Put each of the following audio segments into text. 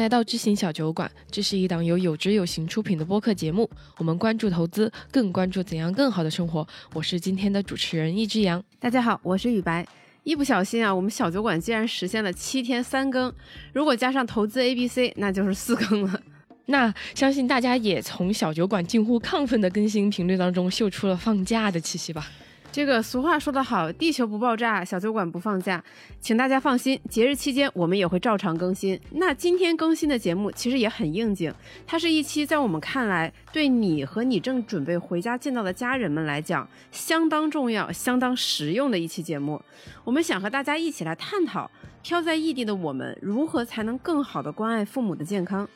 来到知行小酒馆，这是一档由有知有行出品的播客节目。我们关注投资，更关注怎样更好的生活。我是今天的主持人易之阳。大家好，我是雨白。一不小心啊，我们小酒馆竟然实现了七天三更，如果加上投资 A、B、C，那就是四更了。那相信大家也从小酒馆近乎亢奋的更新频率当中嗅出了放假的气息吧。这个俗话说得好，地球不爆炸，小酒馆不放假。请大家放心，节日期间我们也会照常更新。那今天更新的节目其实也很应景，它是一期在我们看来对你和你正准备回家见到的家人们来讲相当重要、相当实用的一期节目。我们想和大家一起来探讨，飘在异地的我们如何才能更好的关爱父母的健康。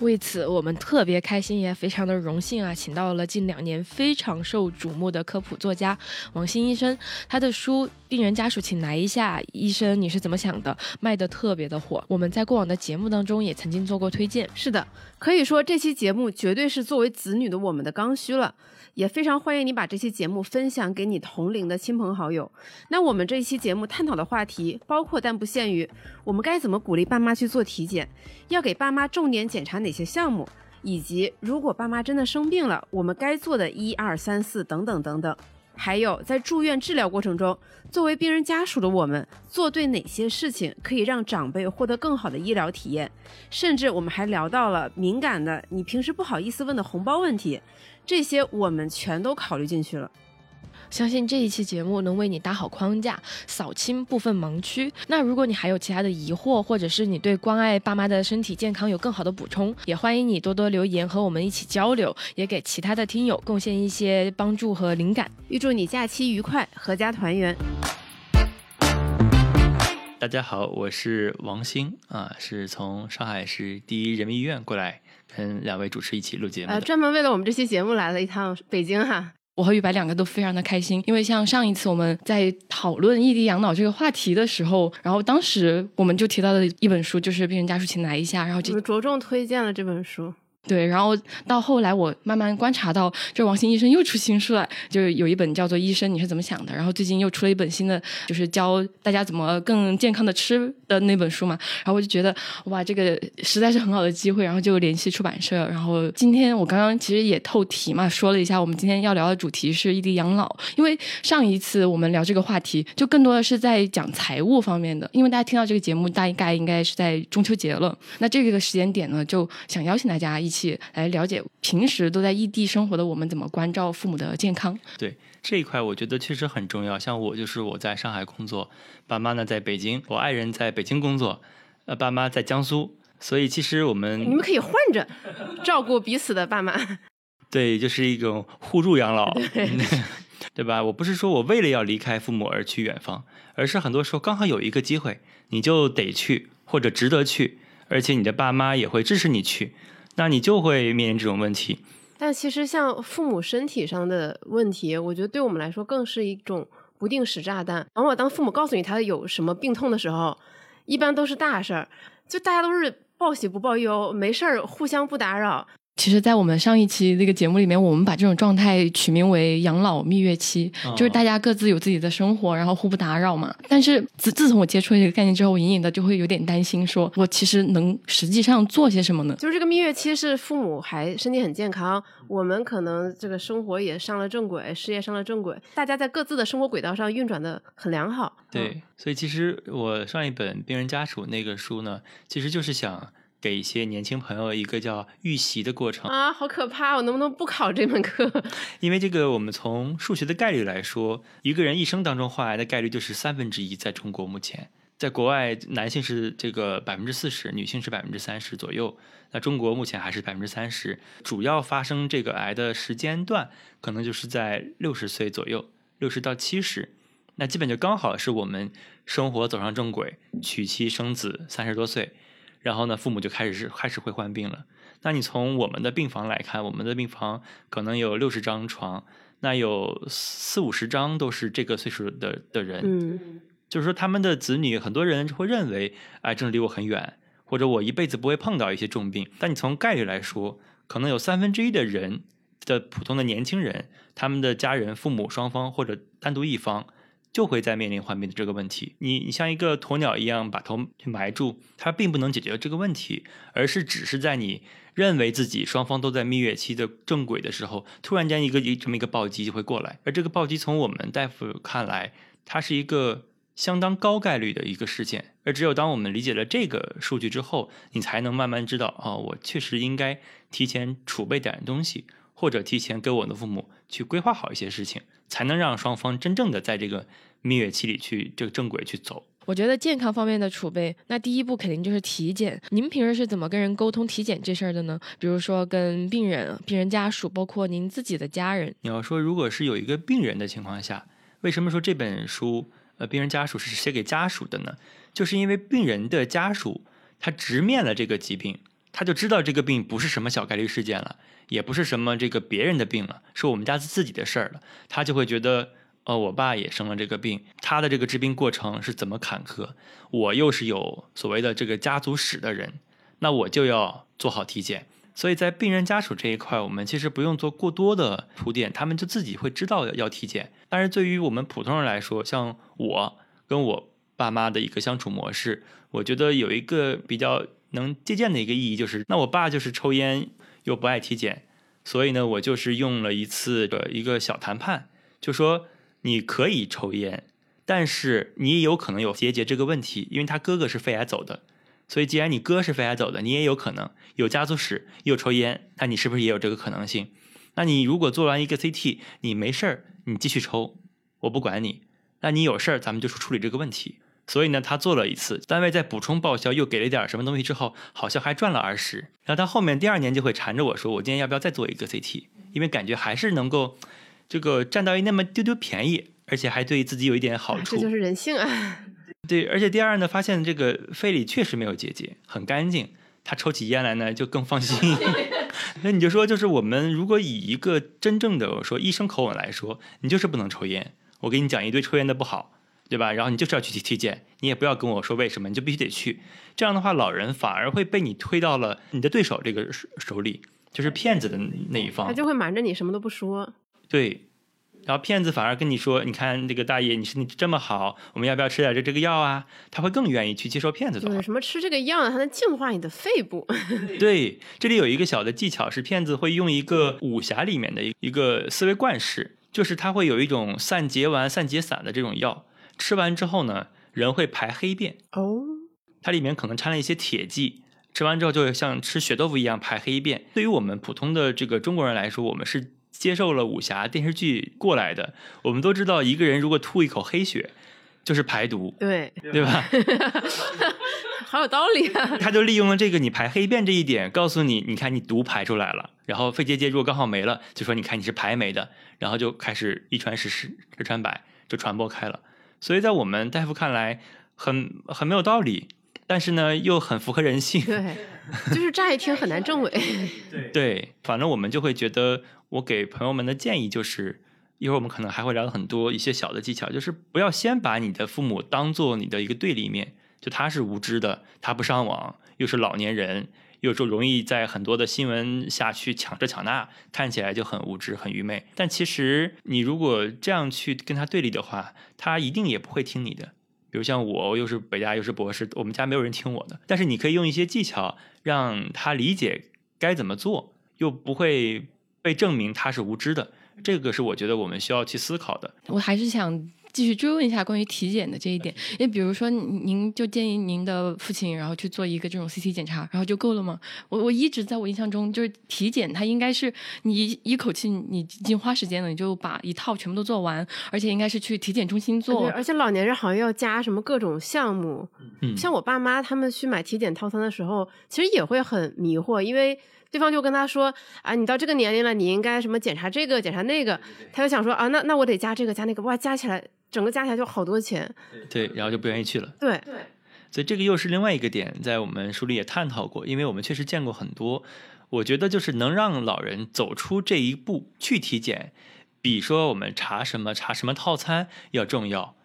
为此，我们特别开心，也非常的荣幸啊，请到了近两年非常受瞩目的科普作家王鑫医生。他的书《病人家属请来一下》，医生你是怎么想的？卖的特别的火。我们在过往的节目当中也曾经做过推荐。是的，可以说这期节目绝对是作为子女的我们的刚需了。也非常欢迎你把这期节目分享给你同龄的亲朋好友。那我们这一期节目探讨的话题包括但不限于：我们该怎么鼓励爸妈去做体检？要给爸妈重点检查哪些项目？以及如果爸妈真的生病了，我们该做的一二三四等等等等。还有在住院治疗过程中，作为病人家属的我们做对哪些事情可以让长辈获得更好的医疗体验？甚至我们还聊到了敏感的你平时不好意思问的红包问题。这些我们全都考虑进去了，相信这一期节目能为你搭好框架，扫清部分盲区。那如果你还有其他的疑惑，或者是你对关爱爸妈的身体健康有更好的补充，也欢迎你多多留言和我们一起交流，也给其他的听友贡献一些帮助和灵感。预祝你假期愉快，阖家团圆。大家好，我是王鑫啊，是从上海市第一人民医院过来。跟两位主持一起录节目，呃，专门为了我们这期节目来了一趟北京哈。我和雨白两个都非常的开心，因为像上一次我们在讨论异地养老这个话题的时候，然后当时我们就提到的一本书就是《病人家属请来一下》，然后就着重推荐了这本书。对，然后到后来，我慢慢观察到，这王鑫医生又出新书了，就有一本叫做《医生你是怎么想的》，然后最近又出了一本新的，就是教大家怎么更健康的吃的那本书嘛。然后我就觉得，哇，这个实在是很好的机会，然后就联系出版社。然后今天我刚刚其实也透题嘛，说了一下，我们今天要聊的主题是异地养老，因为上一次我们聊这个话题，就更多的是在讲财务方面的。因为大家听到这个节目，大概应该是在中秋节了，那这个时间点呢，就想邀请大家一。一起来了解平时都在异地生活的我们怎么关照父母的健康。对这一块，我觉得确实很重要。像我就是我在上海工作，爸妈呢在北京，我爱人在北京工作，呃，爸妈在江苏，所以其实我们你们可以换着照顾彼此的爸妈。对，就是一种互助养老，对吧？我不是说我为了要离开父母而去远方，而是很多时候刚好有一个机会，你就得去或者值得去，而且你的爸妈也会支持你去。那你就会面临这种问题，但其实像父母身体上的问题，我觉得对我们来说更是一种不定时炸弹。往往当父母告诉你他有什么病痛的时候，一般都是大事儿，就大家都是报喜不报忧，没事儿互相不打扰。其实，在我们上一期那个节目里面，我们把这种状态取名为“养老蜜月期”，就是大家各自有自己的生活，然后互不打扰嘛。但是自自从我接触这个概念之后，我隐隐的就会有点担心，说我其实能实际上做些什么呢？就是这个蜜月期是父母还身体很健康，我们可能这个生活也上了正轨，事业上了正轨，大家在各自的生活轨道上运转的很良好。对，所以其实我上一本病人家属那个书呢，其实就是想。给一些年轻朋友一个叫预习的过程啊，好可怕！我能不能不考这门课？因为这个，我们从数学的概率来说，一个人一生当中患癌的概率就是三分之一。在中国目前，在国外，男性是这个百分之四十，女性是百分之三十左右。那中国目前还是百分之三十，主要发生这个癌的时间段可能就是在六十岁左右，六十到七十，那基本就刚好是我们生活走上正轨，娶妻生子，三十多岁。然后呢，父母就开始是开始会患病了。那你从我们的病房来看，我们的病房可能有六十张床，那有四五十张都是这个岁数的的人。嗯，就是说他们的子女，很多人会认为癌症离我很远，或者我一辈子不会碰到一些重病。但你从概率来说，可能有三分之一的人的普通的年轻人，他们的家人、父母双方或者单独一方就会在面临患病的这个问题。你你像一个鸵鸟一样把头埋住，它并不能解决这个问题，而是只是在你认为自己双方都在蜜月期的正轨的时候，突然间一个一这么一个暴击就会过来。而这个暴击从我们大夫看来，它是一个相当高概率的一个事件。而只有当我们理解了这个数据之后，你才能慢慢知道，哦，我确实应该提前储备点东西。或者提前给我的父母去规划好一些事情，才能让双方真正的在这个蜜月期里去这个正轨去走。我觉得健康方面的储备，那第一步肯定就是体检。您平时是怎么跟人沟通体检这事儿的呢？比如说跟病人、病人家属，包括您自己的家人。你要说，如果是有一个病人的情况下，为什么说这本书呃病人家属是写给家属的呢？就是因为病人的家属他直面了这个疾病，他就知道这个病不是什么小概率事件了。也不是什么这个别人的病了，是我们家自己的事儿了。他就会觉得，哦，我爸也生了这个病，他的这个治病过程是怎么坎坷？我又是有所谓的这个家族史的人，那我就要做好体检。所以在病人家属这一块，我们其实不用做过多的铺垫，他们就自己会知道要体检。但是对于我们普通人来说，像我跟我爸妈的一个相处模式，我觉得有一个比较能借鉴的一个意义，就是那我爸就是抽烟。又不爱体检，所以呢，我就是用了一次的一个小谈判，就说你可以抽烟，但是你也有可能有结节这个问题，因为他哥哥是肺癌走的，所以既然你哥是肺癌走的，你也有可能有家族史又抽烟，那你是不是也有这个可能性？那你如果做完一个 CT，你没事儿，你继续抽，我不管你，那你有事儿，咱们就处理这个问题。所以呢，他做了一次，单位在补充报销，又给了点什么东西之后，好像还赚了二十。然后他后面第二年就会缠着我说：“我今天要不要再做一个 CT？因为感觉还是能够这个占到一那么丢丢便宜，而且还对自己有一点好处。”这就是人性啊！对，而且第二呢，发现这个肺里确实没有结节，很干净。他抽起烟来呢，就更放心。那你就说，就是我们如果以一个真正的说医生口吻来说，你就是不能抽烟。我给你讲一堆抽烟的不好。对吧？然后你就是要去体体检，你也不要跟我说为什么，你就必须得去。这样的话，老人反而会被你推到了你的对手这个手手里，就是骗子的那一方。他就会瞒着你，什么都不说。对，然后骗子反而跟你说：“你看这个大爷，你身体这么好，我们要不要吃点这这个药啊？”他会更愿意去接受骗子的话。什么吃这个药，它能净化你的肺部。对，这里有一个小的技巧是，骗子会用一个武侠里面的一一个思维惯式，就是他会有一种散结丸、散结散的这种药。吃完之后呢，人会排黑便哦，它里面可能掺了一些铁剂，吃完之后就会像吃血豆腐一样排黑便。对于我们普通的这个中国人来说，我们是接受了武侠电视剧过来的，我们都知道一个人如果吐一口黑血，就是排毒，对对吧？好有道理啊！他就利用了这个你排黑便这一点，告诉你，你看你毒排出来了，然后肺结节如果刚好没了，就说你看你是排没的，然后就开始一传十十十传百，就传播开了。所以在我们大夫看来，很很没有道理，但是呢，又很符合人性。对，就是乍一听很难证伪。对，反正我们就会觉得，我给朋友们的建议就是，一会儿我们可能还会聊很多一些小的技巧，就是不要先把你的父母当做你的一个对立面，就他是无知的，他不上网，又是老年人。有时候容易在很多的新闻下去抢这抢那，看起来就很无知、很愚昧。但其实你如果这样去跟他对立的话，他一定也不会听你的。比如像我，又是北大又是博士，我们家没有人听我的。但是你可以用一些技巧让他理解该怎么做，又不会被证明他是无知的。这个是我觉得我们需要去思考的。我还是想。继续追问一下关于体检的这一点，因为比如说您就建议您的父亲，然后去做一个这种 CT 检查，然后就够了吗？我我一直在我印象中，就是体检它应该是你一口气你已经花时间了，你就把一套全部都做完，而且应该是去体检中心做。而且老年人好像要加什么各种项目，嗯，像我爸妈他们去买体检套餐的时候，其实也会很迷惑，因为对方就跟他说啊，你到这个年龄了，你应该什么检查这个检查那个，他就想说啊，那那我得加这个加那个，哇，加起来。整个加起来就好多钱，对，然后就不愿意去了。对对，所以这个又是另外一个点，在我们书里也探讨过，因为我们确实见过很多。我觉得就是能让老人走出这一步去体检，比说我们查什么查什么套餐要重要。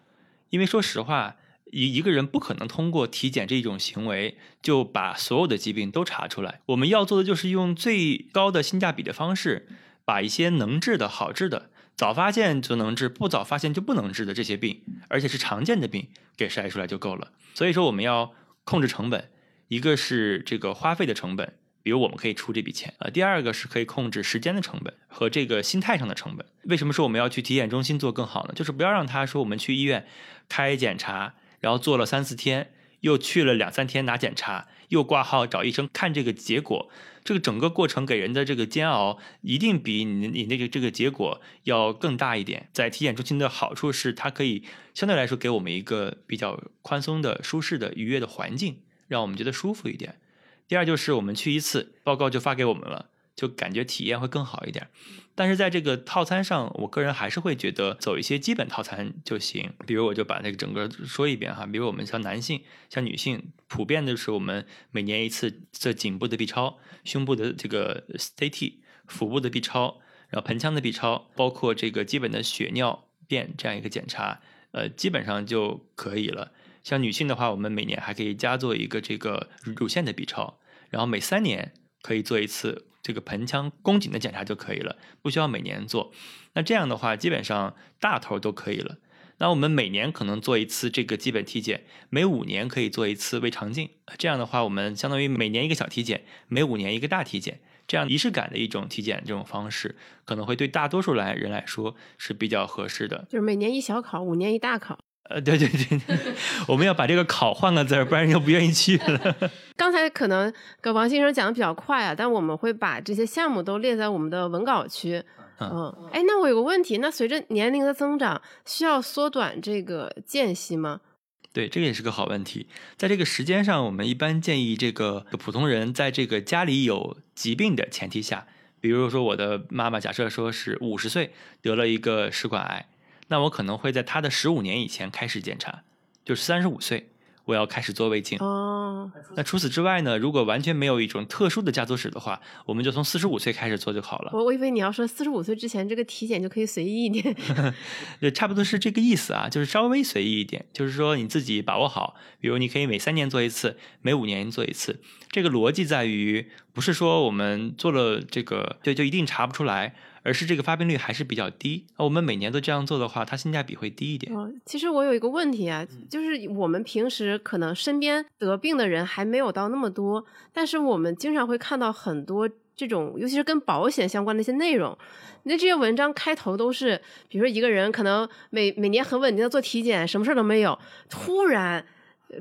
因为说实话，一一个人不可能通过体检这种行为就把所有的疾病都查出来。我们要做的就是用最高的性价比的方式，把一些能治的好治的。早发现就能治，不早发现就不能治的这些病，而且是常见的病，给筛出来就够了。所以说我们要控制成本，一个是这个花费的成本，比如我们可以出这笔钱啊；第二个是可以控制时间的成本和这个心态上的成本。为什么说我们要去体检中心做更好呢？就是不要让他说我们去医院开检查，然后做了三四天，又去了两三天拿检查，又挂号找医生看这个结果。这个整个过程给人的这个煎熬，一定比你你那个这个结果要更大一点。在体检中心的好处是，它可以相对来说给我们一个比较宽松的、舒适的、愉悦的环境，让我们觉得舒服一点。第二就是我们去一次，报告就发给我们了。就感觉体验会更好一点，但是在这个套餐上，我个人还是会觉得走一些基本套餐就行。比如我就把那个整个说一遍哈，比如我们像男性、像女性，普遍的是我们每年一次这颈部的 B 超、胸部的这个 CT、腹部的 B 超，然后盆腔的 B 超，包括这个基本的血尿便这样一个检查，呃，基本上就可以了。像女性的话，我们每年还可以加做一个这个乳腺的 B 超，然后每三年可以做一次。这个盆腔宫颈的检查就可以了，不需要每年做。那这样的话，基本上大头都可以了。那我们每年可能做一次这个基本体检，每五年可以做一次胃肠镜。这样的话，我们相当于每年一个小体检，每五年一个大体检，这样仪式感的一种体检这种方式，可能会对大多数来人来说是比较合适的。就是每年一小考，五年一大考。呃，对对对，我们要把这个考换个字儿，不然人就不愿意去了。刚才可能跟王先生讲的比较快啊，但我们会把这些项目都列在我们的文稿区。嗯，哎，那我有个问题，那随着年龄的增长，需要缩短这个间隙吗？对，这个也是个好问题。在这个时间上，我们一般建议这个普通人在这个家里有疾病的前提下，比如说我的妈妈，假设说是五十岁得了一个食管癌。那我可能会在他的十五年以前开始检查，就是三十五岁。我要开始做胃镜哦。那除此之外呢？如果完全没有一种特殊的家族史的话，我们就从四十五岁开始做就好了。我我以为你要说四十五岁之前这个体检就可以随意一点，对，差不多是这个意思啊，就是稍微随意一点，就是说你自己把握好。比如你可以每三年做一次，每五年做一次。这个逻辑在于，不是说我们做了这个就就一定查不出来。而是这个发病率还是比较低。我们每年都这样做的话，它性价比会低一点。哦，其实我有一个问题啊，就是我们平时可能身边得病的人还没有到那么多，但是我们经常会看到很多这种，尤其是跟保险相关的一些内容。那这些文章开头都是，比如说一个人可能每每年很稳定的做体检，什么事儿都没有，突然。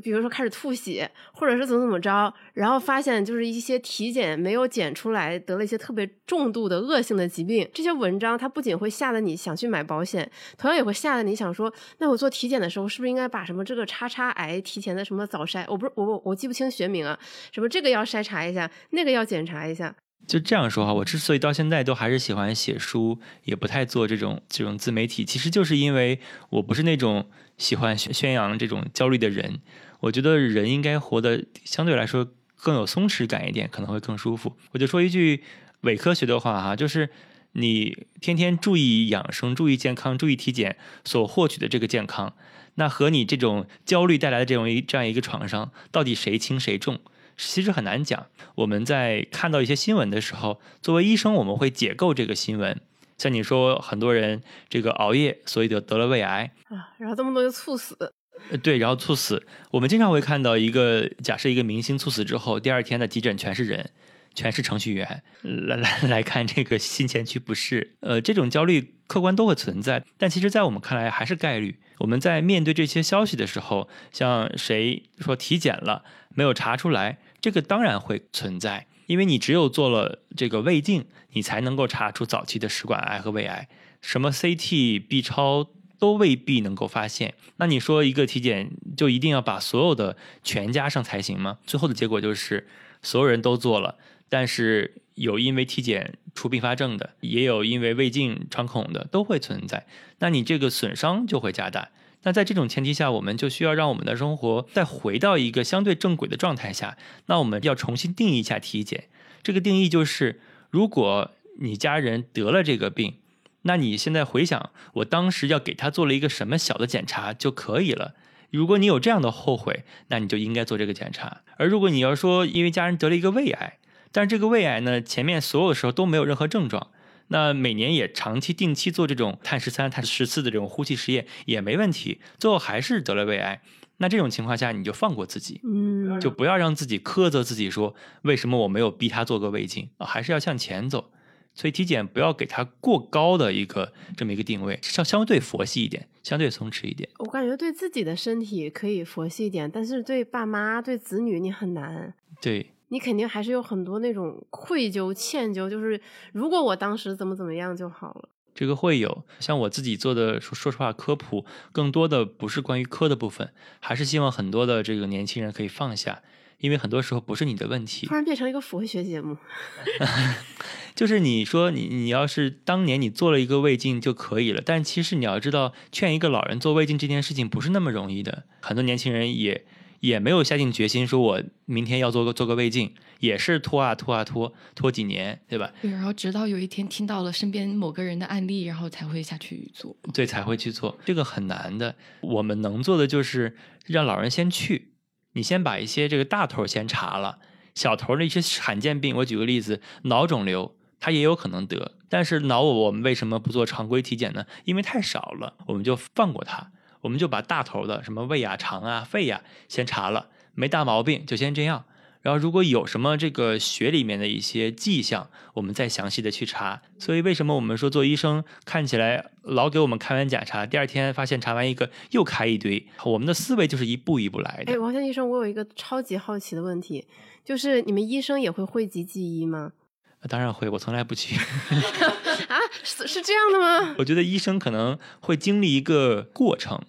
比如说开始吐血，或者是怎么怎么着，然后发现就是一些体检没有检出来，得了一些特别重度的恶性的疾病。这些文章它不仅会吓得你想去买保险，同样也会吓得你想说，那我做体检的时候是不是应该把什么这个叉叉癌提前的什么早筛？我不是我我我记不清学名啊，什么这个要筛查一下，那个要检查一下。就这样说哈，我之所以到现在都还是喜欢写书，也不太做这种这种自媒体，其实就是因为我不是那种。喜欢宣宣扬这种焦虑的人，我觉得人应该活得相对来说更有松弛感一点，可能会更舒服。我就说一句伪科学的话哈，就是你天天注意养生、注意健康、注意体检所获取的这个健康，那和你这种焦虑带来的这种一这样一个创伤，到底谁轻谁重，其实很难讲。我们在看到一些新闻的时候，作为医生，我们会解构这个新闻。像你说，很多人这个熬夜，所以得得了胃癌啊，然后这么多就猝死。对，然后猝死。我们经常会看到一个假设，一个明星猝死之后，第二天的急诊全是人，全是程序员来来来看这个心前区不适。呃，这种焦虑客观都会存在，但其实，在我们看来还是概率。我们在面对这些消息的时候，像谁说体检了没有查出来，这个当然会存在。因为你只有做了这个胃镜，你才能够查出早期的食管癌和胃癌，什么 CT、B 超都未必能够发现。那你说一个体检就一定要把所有的全加上才行吗？最后的结果就是所有人都做了，但是有因为体检出并发症的，也有因为胃镜穿孔的，都会存在。那你这个损伤就会加大。那在这种前提下，我们就需要让我们的生活再回到一个相对正轨的状态下。那我们要重新定义一下体检。这个定义就是：如果你家人得了这个病，那你现在回想，我当时要给他做了一个什么小的检查就可以了。如果你有这样的后悔，那你就应该做这个检查。而如果你要说因为家人得了一个胃癌，但是这个胃癌呢，前面所有的时候都没有任何症状，那每年也长期定期做这种碳十三、碳十四的这种呼气实验也没问题，最后还是得了胃癌。那这种情况下，你就放过自己，嗯，就不要让自己苛责自己，说为什么我没有逼他做个胃镜啊？还是要向前走。所以体检不要给他过高的一个这么一个定位，相相对佛系一点，相对松弛一点。我感觉对自己的身体可以佛系一点，但是对爸妈、对子女你很难。对，你肯定还是有很多那种愧疚、歉疚，就是如果我当时怎么怎么样就好了。这个会有，像我自己做的，说说实话，科普更多的不是关于科的部分，还是希望很多的这个年轻人可以放下，因为很多时候不是你的问题突。然变成一个佛学节目 就是你说你你要是当年你做了一个胃镜就可以了，但其实你要知道，劝一个老人做胃镜这件事情不是那么容易的。很多年轻人也也没有下定决心说，我明天要做个做个胃镜，也是拖啊拖啊拖拖几年，对吧？对，然后直到有一天听到了身边某个人的案例，然后才会下去做。对，才会去做，这个很难的。我们能做的就是让老人先去，你先把一些这个大头先查了，小头的一些罕见病，我举个例子，脑肿瘤。他也有可能得，但是脑我我们为什么不做常规体检呢？因为太少了，我们就放过它，我们就把大头的什么胃啊、肠啊、肺呀、先查了，没大毛病就先这样。然后如果有什么这个血里面的一些迹象，我们再详细的去查。所以为什么我们说做医生看起来老给我们开完检查，第二天发现查完一个又开一堆，我们的思维就是一步一步来的哎，。王翔医生，我有一个超级好奇的问题，就是你们医生也会讳疾忌医吗？当然会，我从来不去。啊，是是这样的吗？我觉得医生可能会经历一个过程，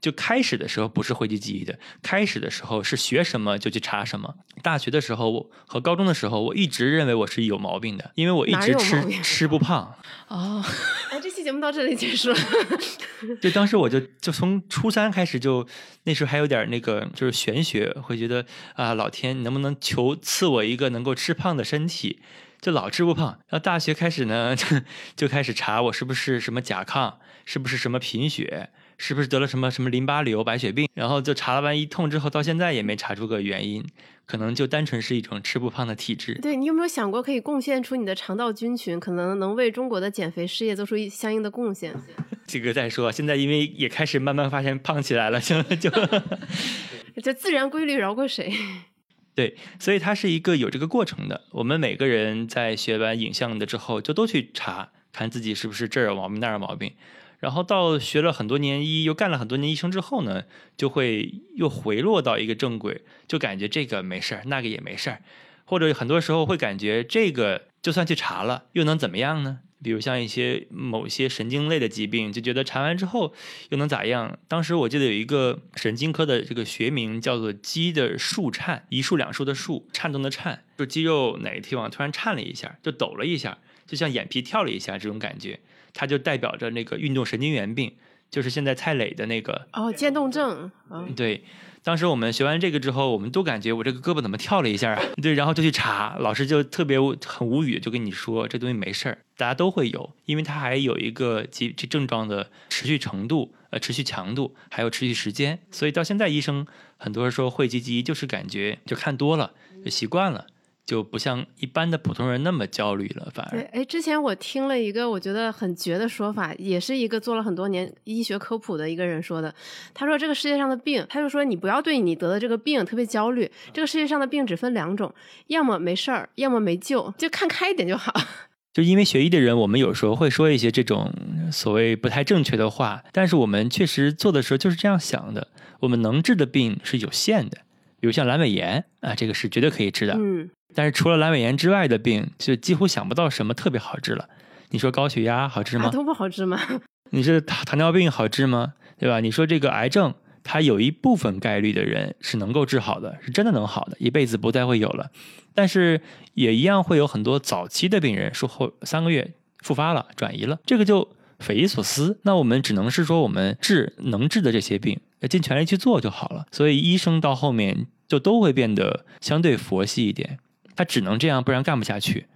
就开始的时候不是讳疾忌医的，开始的时候是学什么就去查什么。大学的时候我和高中的时候，我一直认为我是有毛病的，因为我一直吃吃不胖。哦，哎，这期节目到这里结束了。就当时我就就从初三开始就那时候还有点那个就是玄学，会觉得啊老天你能不能求赐我一个能够吃胖的身体，就老吃不胖。然后大学开始呢 就就开始查我是不是什么甲亢，是不是什么贫血。是不是得了什么什么淋巴瘤、白血病？然后就查了完一通之后，到现在也没查出个原因，可能就单纯是一种吃不胖的体质。对你有没有想过可以贡献出你的肠道菌群，可能能为中国的减肥事业做出一相应的贡献？这个再说，现在因为也开始慢慢发现胖起来了，就就 这自然规律饶过谁？对，所以它是一个有这个过程的。我们每个人在学完影像的之后，就都去查，看自己是不是这儿有毛病那儿有毛病。然后到学了很多年医，又干了很多年医生之后呢，就会又回落到一个正轨，就感觉这个没事儿，那个也没事儿，或者很多时候会感觉这个就算去查了，又能怎么样呢？比如像一些某些神经类的疾病，就觉得查完之后又能咋样？当时我记得有一个神经科的这个学名叫做肌的束颤，一束两束的束，颤动的颤，就肌肉哪个地方突然颤了一下，就抖了一下，就像眼皮跳了一下这种感觉，它就代表着那个运动神经元病，就是现在蔡磊的那个哦，渐冻症。哦，对，当时我们学完这个之后，我们都感觉我这个胳膊怎么跳了一下啊？对，然后就去查，老师就特别无很无语，就跟你说这东西没事儿，大家都会有，因为它还有一个疾这症状的持续程度、呃持续强度，还有持续时间，所以到现在医生很多人说讳疾忌医，就是感觉就看多了，就习惯了。就不像一般的普通人那么焦虑了，反对，而哎，之前我听了一个我觉得很绝的说法，也是一个做了很多年医学科普的一个人说的。他说这个世界上的病，他就说你不要对你得的这个病特别焦虑。这个世界上的病只分两种，要么没事儿，要么没救，就看开一点就好。就因为学医的人，我们有时候会说一些这种所谓不太正确的话，但是我们确实做的时候就是这样想的。我们能治的病是有限的，比如像阑尾炎啊，这个是绝对可以治的。嗯，但是除了阑尾炎之外的病，就几乎想不到什么特别好治了。你说高血压好治吗？啊都不好治吗？你说糖糖尿病好治吗？对吧？你说这个癌症，它有一部分概率的人是能够治好的，是真的能好的，一辈子不再会有了。但是也一样会有很多早期的病人术后三个月复发了，转移了，这个就匪夷所思。那我们只能是说，我们治能治的这些病，尽全力去做就好了。所以医生到后面就都会变得相对佛系一点，他只能这样，不然干不下去。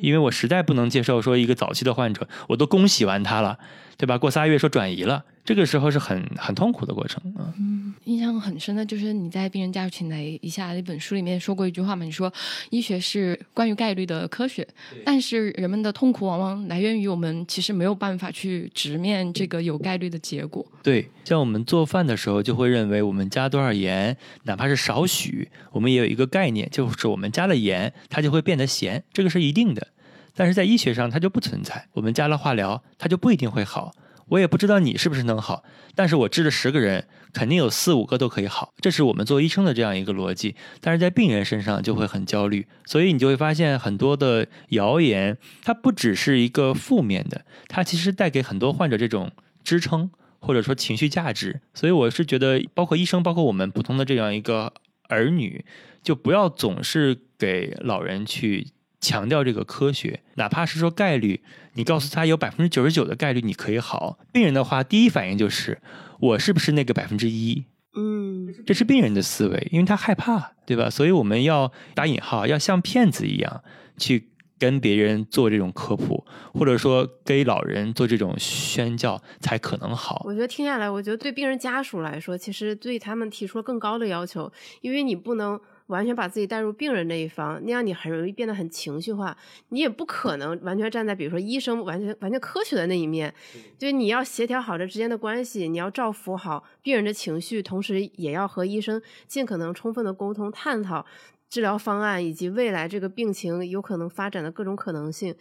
因为我实在不能接受说一个早期的患者，我都恭喜完他了，对吧？过仨月说转移了，这个时候是很很痛苦的过程嗯。印象很深的就是你在《病人家属请来一下》那本书里面说过一句话嘛，你说医学是关于概率的科学，但是人们的痛苦往往来源于我们其实没有办法去直面这个有概率的结果。对，像我们做饭的时候，就会认为我们加多少盐，哪怕是少许，我们也有一个概念，就是我们加了盐，它就会变得咸，这个是一定的。但是在医学上，它就不存在。我们加了化疗，它就不一定会好。我也不知道你是不是能好，但是我治了十个人，肯定有四五个都可以好。这是我们做医生的这样一个逻辑。但是在病人身上就会很焦虑，所以你就会发现很多的谣言，它不只是一个负面的，它其实带给很多患者这种支撑或者说情绪价值。所以我是觉得，包括医生，包括我们普通的这样一个儿女，就不要总是给老人去。强调这个科学，哪怕是说概率，你告诉他有百分之九十九的概率你可以好，病人的话第一反应就是我是不是那个百分之一？嗯，这是病人的思维，因为他害怕，对吧？所以我们要打引号，要像骗子一样去跟别人做这种科普，或者说给老人做这种宣教，才可能好。我觉得听下来，我觉得对病人家属来说，其实对他们提出了更高的要求，因为你不能。完全把自己带入病人那一方，那样你很容易变得很情绪化。你也不可能完全站在比如说医生完全完全科学的那一面，就是你要协调好这之间的关系，你要照顾好病人的情绪，同时也要和医生尽可能充分的沟通，探讨治疗方案以及未来这个病情有可能发展的各种可能性，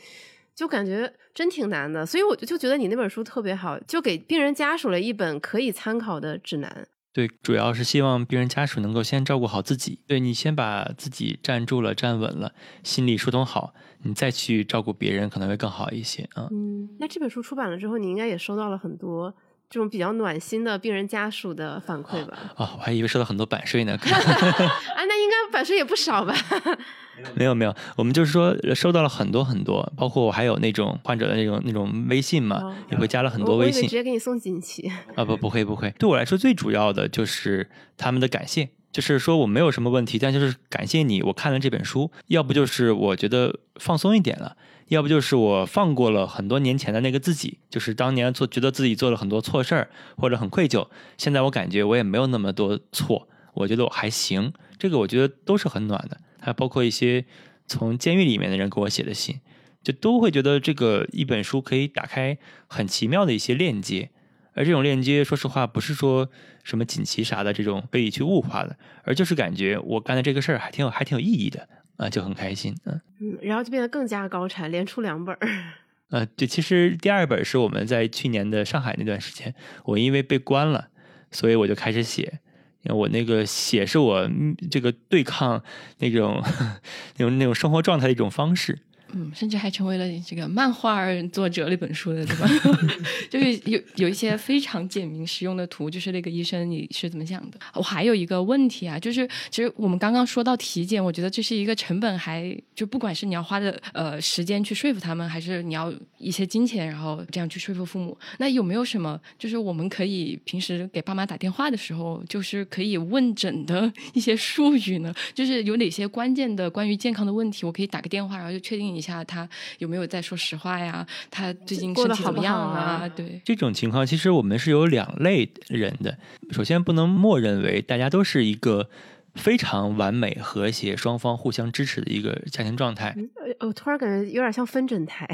就感觉真挺难的。所以我就就觉得你那本书特别好，就给病人家属了一本可以参考的指南。对，主要是希望病人家属能够先照顾好自己。对你先把自己站住了、站稳了，心理疏通好，你再去照顾别人可能会更好一些啊。嗯，那这本书出版了之后，你应该也收到了很多这种比较暖心的病人家属的反馈吧？哦，我还以为收到很多版税呢。啊，那应该版税也不少吧？没有没有，我们就是说收到了很多很多，包括我还有那种患者的那种那种微信嘛，也会加了很多微信，直接给你送锦旗啊不不会不会，对我来说最主要的就是他们的感谢，就是说我没有什么问题，但就是感谢你，我看了这本书，要不就是我觉得放松一点了，要不就是我放过了很多年前的那个自己，就是当年做觉得自己做了很多错事儿或者很愧疚，现在我感觉我也没有那么多错，我觉得我还行，这个我觉得都是很暖的。还包括一些从监狱里面的人给我写的信，就都会觉得这个一本书可以打开很奇妙的一些链接，而这种链接，说实话不是说什么锦旗啥的这种可以去物化的，而就是感觉我干的这个事儿还挺有还挺有意义的啊，就很开心，嗯嗯，然后就变得更加高产，连出两本儿。呃，对，其实第二本是我们在去年的上海那段时间，我因为被关了，所以我就开始写。我那个写是我这个对抗那种 那种那种生活状态的一种方式。嗯，甚至还成为了这个漫画作者那本书的，对吧？就是有有一些非常简明实用的图，就是那个医生你是怎么想的？我还有一个问题啊，就是其实我们刚刚说到体检，我觉得这是一个成本，还就不管是你要花的呃时间去说服他们，还是你要一些金钱，然后这样去说服父母，那有没有什么就是我们可以平时给爸妈打电话的时候，就是可以问诊的一些术语呢？就是有哪些关键的关于健康的问题，我可以打个电话，然后就确定一。下他有没有在说实话呀？他最近身体怎么样啊？对这种情况，其实我们是有两类人的。首先，不能默认为大家都是一个非常完美、和谐、双方互相支持的一个家庭状态。呃，我突然感觉有点像分诊台。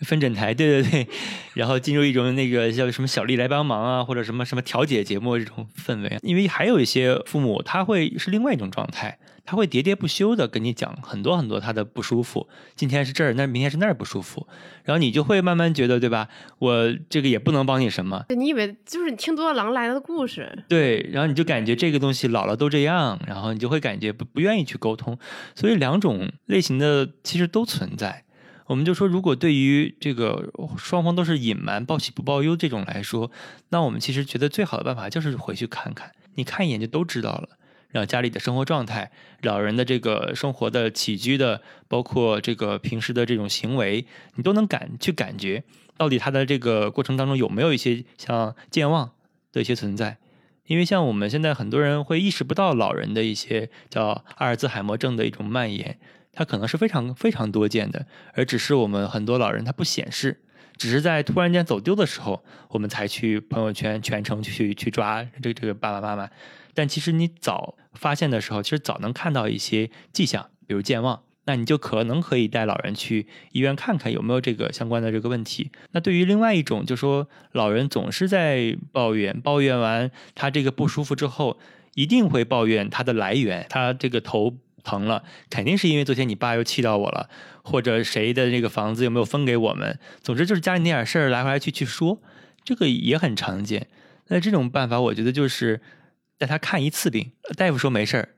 分诊台，对对对，然后进入一种那个叫什么小丽来帮忙啊，或者什么什么调解节目这种氛围。因为还有一些父母，他会是另外一种状态。他会喋喋不休的跟你讲很多很多他的不舒服，今天是这儿，那明天是那儿不舒服，然后你就会慢慢觉得，对吧？我这个也不能帮你什么。你以为就是你听多了狼来了的故事？对，然后你就感觉这个东西老了都这样，然后你就会感觉不不愿意去沟通。所以两种类型的其实都存在。我们就说，如果对于这个双方都是隐瞒、报喜不报忧这种来说，那我们其实觉得最好的办法就是回去看看，你看一眼就都知道了。然后家里的生活状态，老人的这个生活的起居的，包括这个平时的这种行为，你都能感去感觉，到底他的这个过程当中有没有一些像健忘的一些存在？因为像我们现在很多人会意识不到老人的一些叫阿尔兹海默症的一种蔓延，它可能是非常非常多见的，而只是我们很多老人他不显示。只是在突然间走丢的时候，我们才去朋友圈全程去去抓这这个爸爸妈妈。但其实你早发现的时候，其实早能看到一些迹象，比如健忘。那你就可能可以带老人去医院看看有没有这个相关的这个问题。那对于另外一种，就说老人总是在抱怨，抱怨完他这个不舒服之后，一定会抱怨他的来源，他这个头疼了，肯定是因为昨天你爸又气到我了，或者谁的这个房子有没有分给我们，总之就是家里那点事儿来回来去去说，这个也很常见。那这种办法，我觉得就是带他看一次病，大夫说没事儿。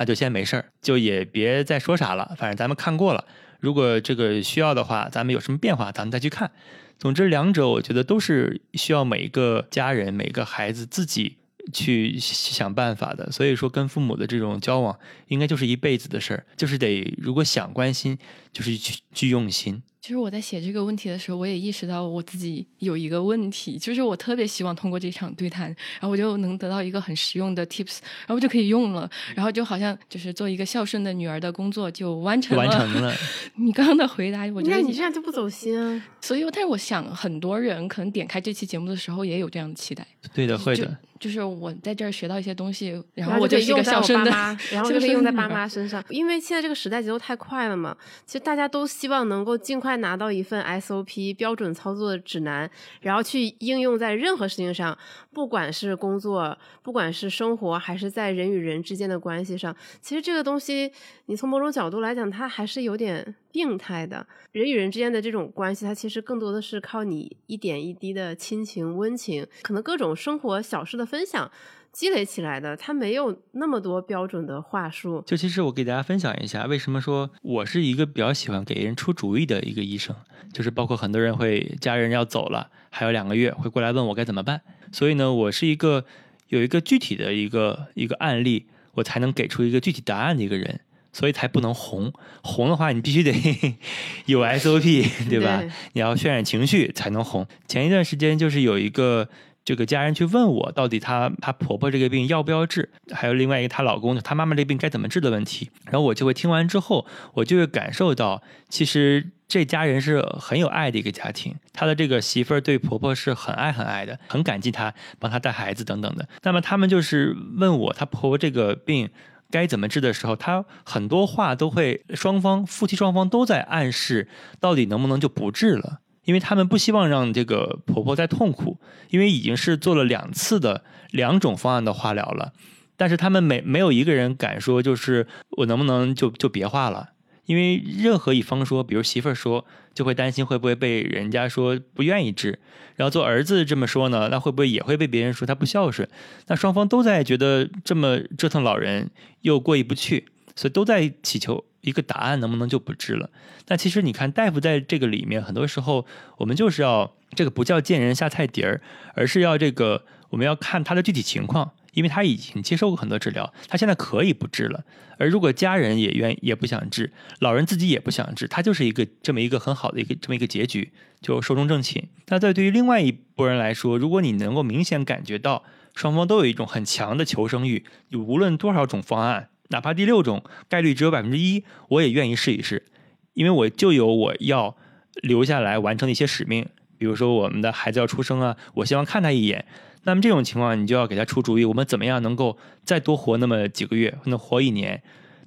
那就先没事儿，就也别再说啥了。反正咱们看过了，如果这个需要的话，咱们有什么变化，咱们再去看。总之，两者我觉得都是需要每一个家人、每个孩子自己去想办法的。所以说，跟父母的这种交往，应该就是一辈子的事儿，就是得如果想关心，就是去去用心。其实我在写这个问题的时候，我也意识到我自己有一个问题，就是我特别希望通过这场对谈，然后我就能得到一个很实用的 tips，然后我就可以用了，然后就好像就是做一个孝顺的女儿的工作就完成了。完成了。你刚刚的回答，我觉得你这样就不走心啊。所以，但是我想很多人可能点开这期节目的时候也有这样的期待。对的，会的。就是我在这儿学到一些东西，然后我就用在我爸妈，然后就可以用在爸妈身上。因为现在这个时代节奏太快了嘛，其实大家都希望能够尽快拿到一份 SOP 标准操作指南，然后去应用在任何事情上，不管是工作，不管是生活，还是在人与人之间的关系上。其实这个东西，你从某种角度来讲，它还是有点病态的。人与人之间的这种关系，它其实更多的是靠你一点一滴的亲情、温情，可能各种生活小事的分享。积累起来的，它没有那么多标准的话术。就其实我给大家分享一下，为什么说我是一个比较喜欢给人出主意的一个医生，就是包括很多人会家人要走了，还有两个月会过来问我该怎么办。所以呢，我是一个有一个具体的一个一个案例，我才能给出一个具体答案的一个人，所以才不能红。红的话，你必须得 有 SOP，对吧？你要渲染情绪才能红。前一段时间就是有一个。这个家人去问我，到底她她婆婆这个病要不要治？还有另外一个她老公她妈妈这病该怎么治的问题。然后我就会听完之后，我就会感受到，其实这家人是很有爱的一个家庭。她的这个媳妇儿对婆婆是很爱很爱的，很感激她帮她带孩子等等的。那么他们就是问我，她婆婆这个病该怎么治的时候，她很多话都会双方夫妻双方都在暗示，到底能不能就不治了。因为他们不希望让这个婆婆再痛苦，因为已经是做了两次的两种方案的化疗了，但是他们没没有一个人敢说，就是我能不能就就别化了？因为任何一方说，比如媳妇儿说，就会担心会不会被人家说不愿意治，然后做儿子这么说呢，那会不会也会被别人说他不孝顺？那双方都在觉得这么折腾老人又过意不去，所以都在祈求。一个答案能不能就不治了？那其实你看，大夫在这个里面，很多时候我们就是要这个不叫见人下菜碟儿，而是要这个我们要看他的具体情况，因为他已经接受过很多治疗，他现在可以不治了。而如果家人也愿也不想治，老人自己也不想治，他就是一个这么一个很好的一个这么一个结局，就寿终正寝。那在对于另外一拨人来说，如果你能够明显感觉到双方都有一种很强的求生欲，无论多少种方案。哪怕第六种概率只有百分之一，我也愿意试一试，因为我就有我要留下来完成的一些使命。比如说我们的孩子要出生啊，我希望看他一眼。那么这种情况，你就要给他出主意，我们怎么样能够再多活那么几个月，能活一年。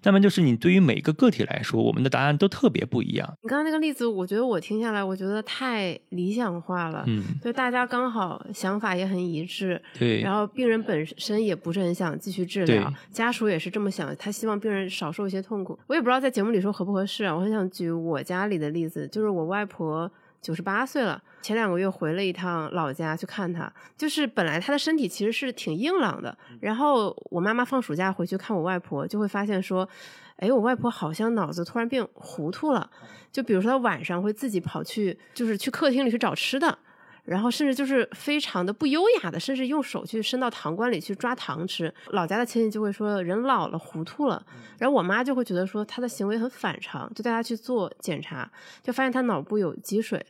那么就是你对于每个个体来说，我们的答案都特别不一样。你刚刚那个例子，我觉得我听下来，我觉得太理想化了。嗯，对，大家刚好想法也很一致。对，然后病人本身也不是很想继续治疗，家属也是这么想，他希望病人少受一些痛苦。我也不知道在节目里说合不合适啊。我很想举我家里的例子，就是我外婆。九十八岁了，前两个月回了一趟老家去看他。就是本来他的身体其实是挺硬朗的，然后我妈妈放暑假回去看我外婆，就会发现说，哎，我外婆好像脑子突然变糊涂了。就比如说她晚上会自己跑去，就是去客厅里去找吃的，然后甚至就是非常的不优雅的，甚至用手去伸到糖罐里去抓糖吃。老家的亲戚就会说人老了糊涂了，然后我妈就会觉得说他的行为很反常，就带他去做检查，就发现他脑部有积水。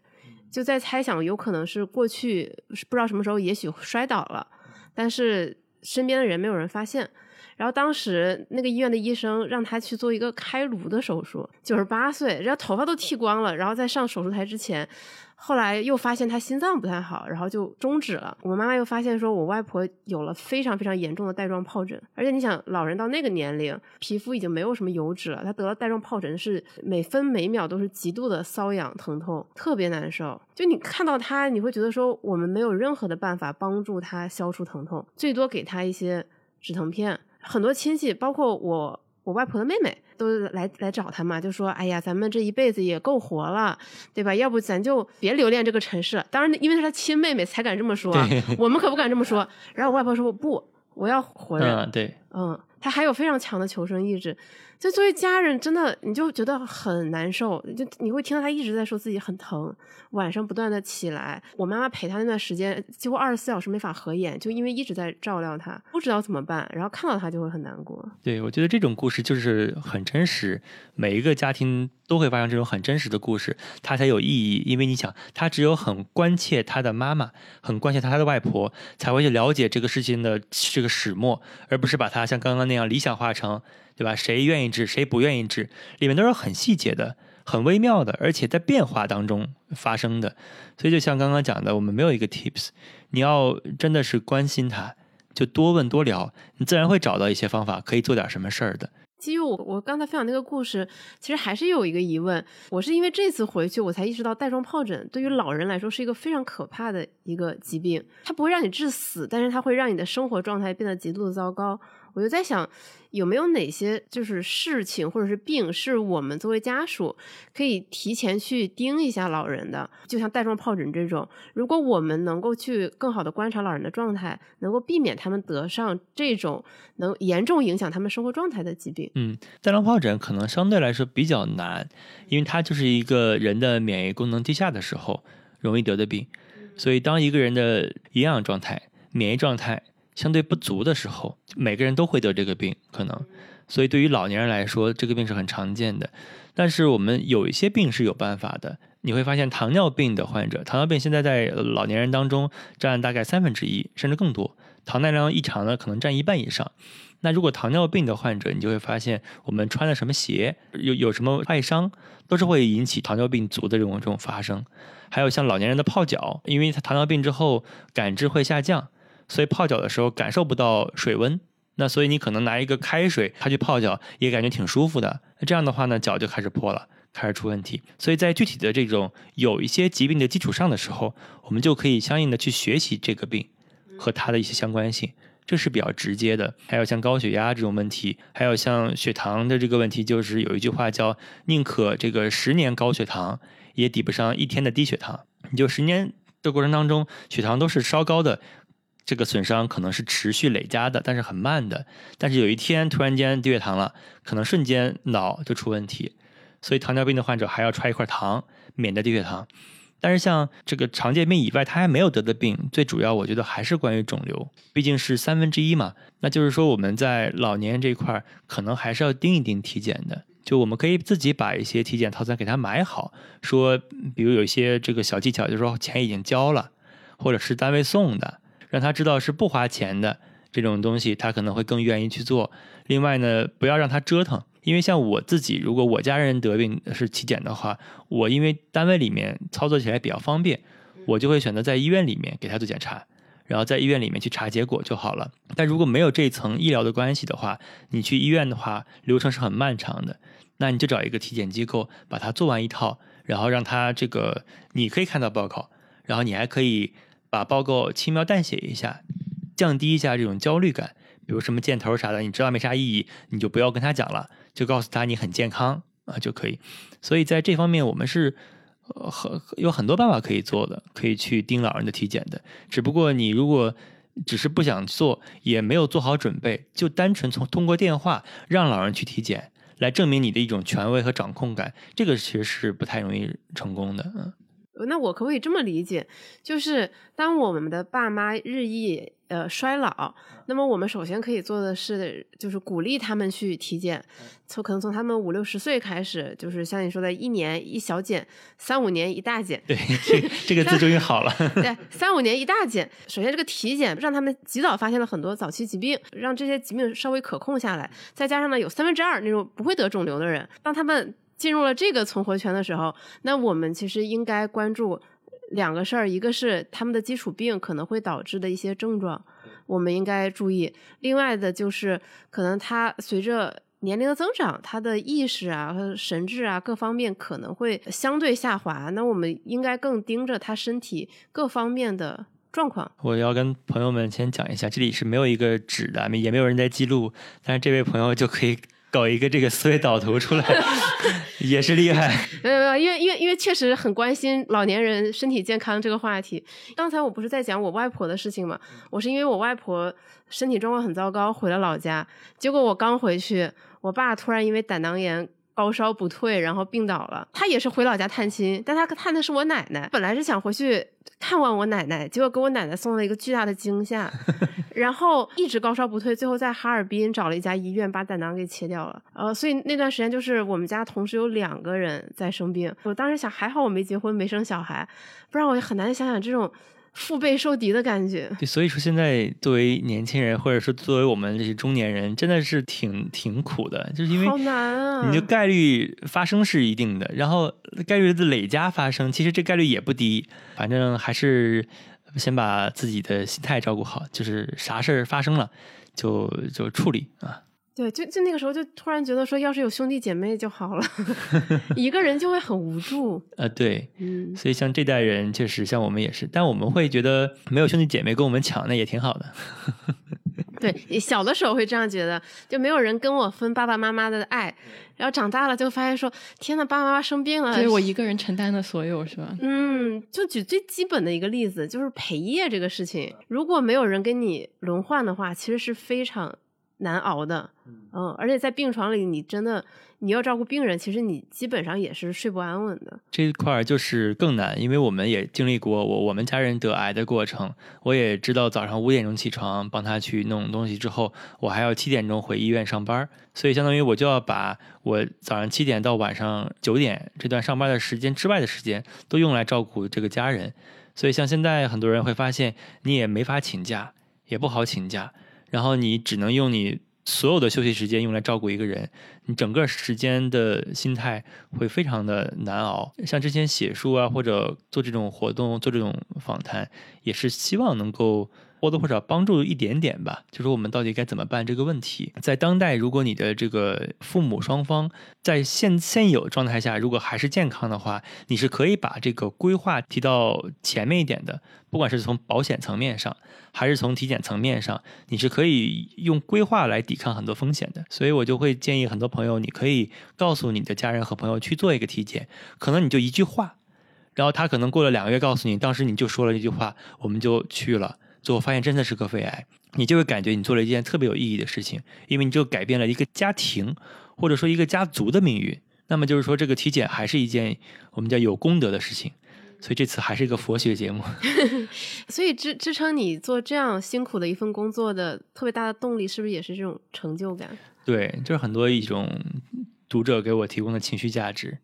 就在猜想，有可能是过去不知道什么时候，也许摔倒了，但是身边的人没有人发现。然后当时那个医院的医生让他去做一个开颅的手术，九十八岁，然后头发都剃光了，然后在上手术台之前。后来又发现他心脏不太好，然后就终止了。我妈妈又发现说，我外婆有了非常非常严重的带状疱疹，而且你想，老人到那个年龄，皮肤已经没有什么油脂了，她得了带状疱疹是每分每秒都是极度的瘙痒疼痛，特别难受。就你看到她，你会觉得说，我们没有任何的办法帮助她消除疼痛，最多给她一些止疼片。很多亲戚，包括我。我外婆的妹妹都来来找他嘛，就说：“哎呀，咱们这一辈子也够活了，对吧？要不咱就别留恋这个城市了。”当然，因为是他亲妹妹才敢这么说，我们可不敢这么说。然后我外婆说：“我不，我要活着。”嗯，对，嗯，她还有非常强的求生意志。就作为家人，真的你就觉得很难受，就你会听到他一直在说自己很疼，晚上不断的起来。我妈妈陪他那段时间，几乎二十四小时没法合眼，就因为一直在照料他，不知道怎么办，然后看到他就会很难过。对，我觉得这种故事就是很真实，每一个家庭都会发生这种很真实的故事，它才有意义。因为你想，他只有很关切他的妈妈，很关切他的外婆，才会去了解这个事情的这个始末，而不是把他像刚刚那样理想化成。对吧？谁愿意治，谁不愿意治，里面都是很细节的、很微妙的，而且在变化当中发生的。所以，就像刚刚讲的，我们没有一个 tips，你要真的是关心他，就多问多聊，你自然会找到一些方法，可以做点什么事儿的。基于我我刚才分享那个故事，其实还是有一个疑问。我是因为这次回去，我才意识到带状疱疹对于老人来说是一个非常可怕的一个疾病。它不会让你致死，但是它会让你的生活状态变得极度的糟糕。我就在想。有没有哪些就是事情或者是病，是我们作为家属可以提前去盯一下老人的？就像带状疱疹这种，如果我们能够去更好的观察老人的状态，能够避免他们得上这种能严重影响他们生活状态的疾病。嗯，带状疱疹可能相对来说比较难，因为它就是一个人的免疫功能低下的时候容易得的病，所以当一个人的营养状态、免疫状态。相对不足的时候，每个人都会得这个病，可能，所以对于老年人来说，这个病是很常见的。但是我们有一些病是有办法的，你会发现糖尿病的患者，糖尿病现在在老年人当中占大概三分之一，甚至更多，糖耐量异常呢可能占一半以上。那如果糖尿病的患者，你就会发现我们穿的什么鞋，有有什么外伤，都是会引起糖尿病足的这种这种发生。还有像老年人的泡脚，因为他糖尿病之后感知会下降。所以泡脚的时候感受不到水温，那所以你可能拿一个开水，它去泡脚也感觉挺舒服的。那这样的话呢，脚就开始破了，开始出问题。所以在具体的这种有一些疾病的基础上的时候，我们就可以相应的去学习这个病和它的一些相关性，这是比较直接的。还有像高血压这种问题，还有像血糖的这个问题，就是有一句话叫“宁可这个十年高血糖，也抵不上一天的低血糖”。你就十年的过程当中，血糖都是稍高的。这个损伤可能是持续累加的，但是很慢的。但是有一天突然间低血糖了，可能瞬间脑就出问题。所以糖尿病的患者还要揣一块糖，免得低血糖。但是像这个常见病以外，他还没有得的病，最主要我觉得还是关于肿瘤，毕竟是三分之一嘛。那就是说我们在老年这一块可能还是要盯一盯体检的。就我们可以自己把一些体检套餐给他买好，说比如有一些这个小技巧，就是说钱已经交了，或者是单位送的。让他知道是不花钱的这种东西，他可能会更愿意去做。另外呢，不要让他折腾，因为像我自己，如果我家人得病是体检的话，我因为单位里面操作起来比较方便，我就会选择在医院里面给他做检查，然后在医院里面去查结果就好了。但如果没有这层医疗的关系的话，你去医院的话，流程是很漫长的。那你就找一个体检机构把它做完一套，然后让他这个你可以看到报告，然后你还可以。把报告轻描淡写一下，降低一下这种焦虑感。比如什么箭头啥的，你知道没啥意义，你就不要跟他讲了，就告诉他你很健康啊就可以。所以在这方面，我们是呃很有很多办法可以做的，可以去盯老人的体检的。只不过你如果只是不想做，也没有做好准备，就单纯从通过电话让老人去体检，来证明你的一种权威和掌控感，这个其实是不太容易成功的。嗯。那我可不可以这么理解，就是当我们的爸妈日益呃衰老，那么我们首先可以做的是，就是鼓励他们去体检，从可能从他们五六十岁开始，就是像你说的，一年一小检，三五年一大检。对，这这个字终于好了。对，三五年一大检。首先，这个体检让他们及早发现了很多早期疾病，让这些疾病稍微可控下来。再加上呢，有三分之二那种不会得肿瘤的人，当他们。进入了这个存活圈的时候，那我们其实应该关注两个事儿，一个是他们的基础病可能会导致的一些症状，我们应该注意；另外的就是可能他随着年龄的增长，他的意识啊和神智啊各方面可能会相对下滑，那我们应该更盯着他身体各方面的状况。我要跟朋友们先讲一下，这里是没有一个纸的，也没有人在记录，但是这位朋友就可以。搞一个这个思维导图出来，也是厉害。没有没有，因为因为因为确实很关心老年人身体健康这个话题。刚才我不是在讲我外婆的事情嘛？我是因为我外婆身体状况很糟糕，回了老家。结果我刚回去，我爸突然因为胆囊炎。高烧不退，然后病倒了。他也是回老家探亲，但他探的是我奶奶。本来是想回去看望我奶奶，结果给我奶奶送了一个巨大的惊吓，然后一直高烧不退，最后在哈尔滨找了一家医院把胆囊给切掉了。呃，所以那段时间就是我们家同时有两个人在生病。我当时想，还好我没结婚，没生小孩，不然我就很难想想这种。腹背受敌的感觉。对，所以说现在作为年轻人，或者说作为我们这些中年人，真的是挺挺苦的，就是因为好难啊！你的概率发生是一定的，然后概率的累加发生，其实这概率也不低。反正还是先把自己的心态照顾好，就是啥事儿发生了就就处理啊。对，就就那个时候就突然觉得说，要是有兄弟姐妹就好了，一个人就会很无助。呃，对，嗯，所以像这代人确实像我们也是，但我们会觉得没有兄弟姐妹跟我们抢，那也挺好的。对，小的时候会这样觉得，就没有人跟我分爸爸妈妈的爱，然后长大了就发现说，天呐，爸爸妈妈生病了，所以我一个人承担了所有，是吧？嗯，就举最基本的一个例子，就是陪夜这个事情，如果没有人跟你轮换的话，其实是非常。难熬的，嗯，而且在病床里，你真的你要照顾病人，其实你基本上也是睡不安稳的。这一块就是更难，因为我们也经历过我我们家人得癌的过程，我也知道早上五点钟起床帮他去弄东西之后，我还要七点钟回医院上班，所以相当于我就要把我早上七点到晚上九点这段上班的时间之外的时间都用来照顾这个家人，所以像现在很多人会发现，你也没法请假，也不好请假。然后你只能用你所有的休息时间用来照顾一个人，你整个时间的心态会非常的难熬。像之前写书啊，或者做这种活动、做这种访谈，也是希望能够。或多或少帮助一点点吧，就是我们到底该怎么办这个问题。在当代，如果你的这个父母双方在现现有状态下，如果还是健康的话，你是可以把这个规划提到前面一点的。不管是从保险层面上，还是从体检层面上，你是可以用规划来抵抗很多风险的。所以我就会建议很多朋友，你可以告诉你的家人和朋友去做一个体检，可能你就一句话，然后他可能过了两个月告诉你，当时你就说了一句话，我们就去了。最后发现真的是个肺癌，你就会感觉你做了一件特别有意义的事情，因为你就改变了一个家庭或者说一个家族的命运。那么就是说，这个体检还是一件我们叫有功德的事情。所以这次还是一个佛学节目。所以支支撑你做这样辛苦的一份工作的特别大的动力，是不是也是这种成就感？对，就是很多一种读者给我提供的情绪价值，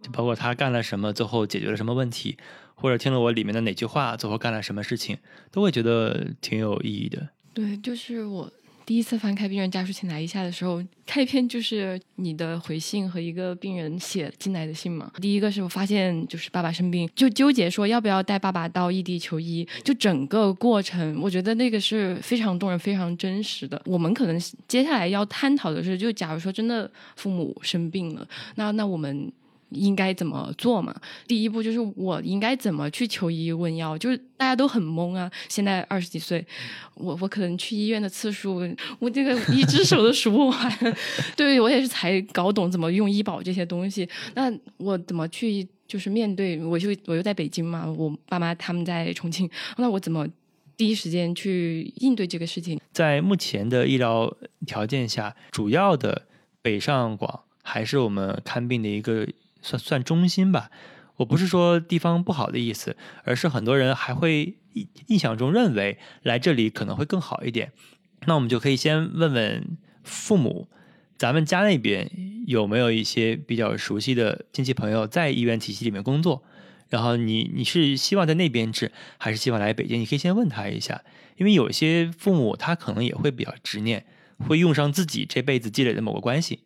就包括他干了什么，最后解决了什么问题。或者听了我里面的哪句话，最后干了什么事情，都会觉得挺有意义的。对，就是我第一次翻开病人家属请来一下的时候，开篇就是你的回信和一个病人写进来的信嘛。第一个是我发现就是爸爸生病，就纠结说要不要带爸爸到异地求医，就整个过程，我觉得那个是非常动人、非常真实的。我们可能接下来要探讨的是，就假如说真的父母生病了，那那我们。应该怎么做嘛？第一步就是我应该怎么去求医问药，就是大家都很懵啊。现在二十几岁，我我可能去医院的次数，我这个一只手都数不完。对我也是才搞懂怎么用医保这些东西。那我怎么去就是面对？我就我又在北京嘛，我爸妈他们在重庆，那我怎么第一时间去应对这个事情？在目前的医疗条件下，主要的北上广还是我们看病的一个。算算中心吧，我不是说地方不好的意思，而是很多人还会印印象中认为来这里可能会更好一点。那我们就可以先问问父母，咱们家那边有没有一些比较熟悉的亲戚朋友在医院体系里面工作？然后你你是希望在那边治，还是希望来北京？你可以先问他一下，因为有些父母他可能也会比较执念，会用上自己这辈子积累的某个关系，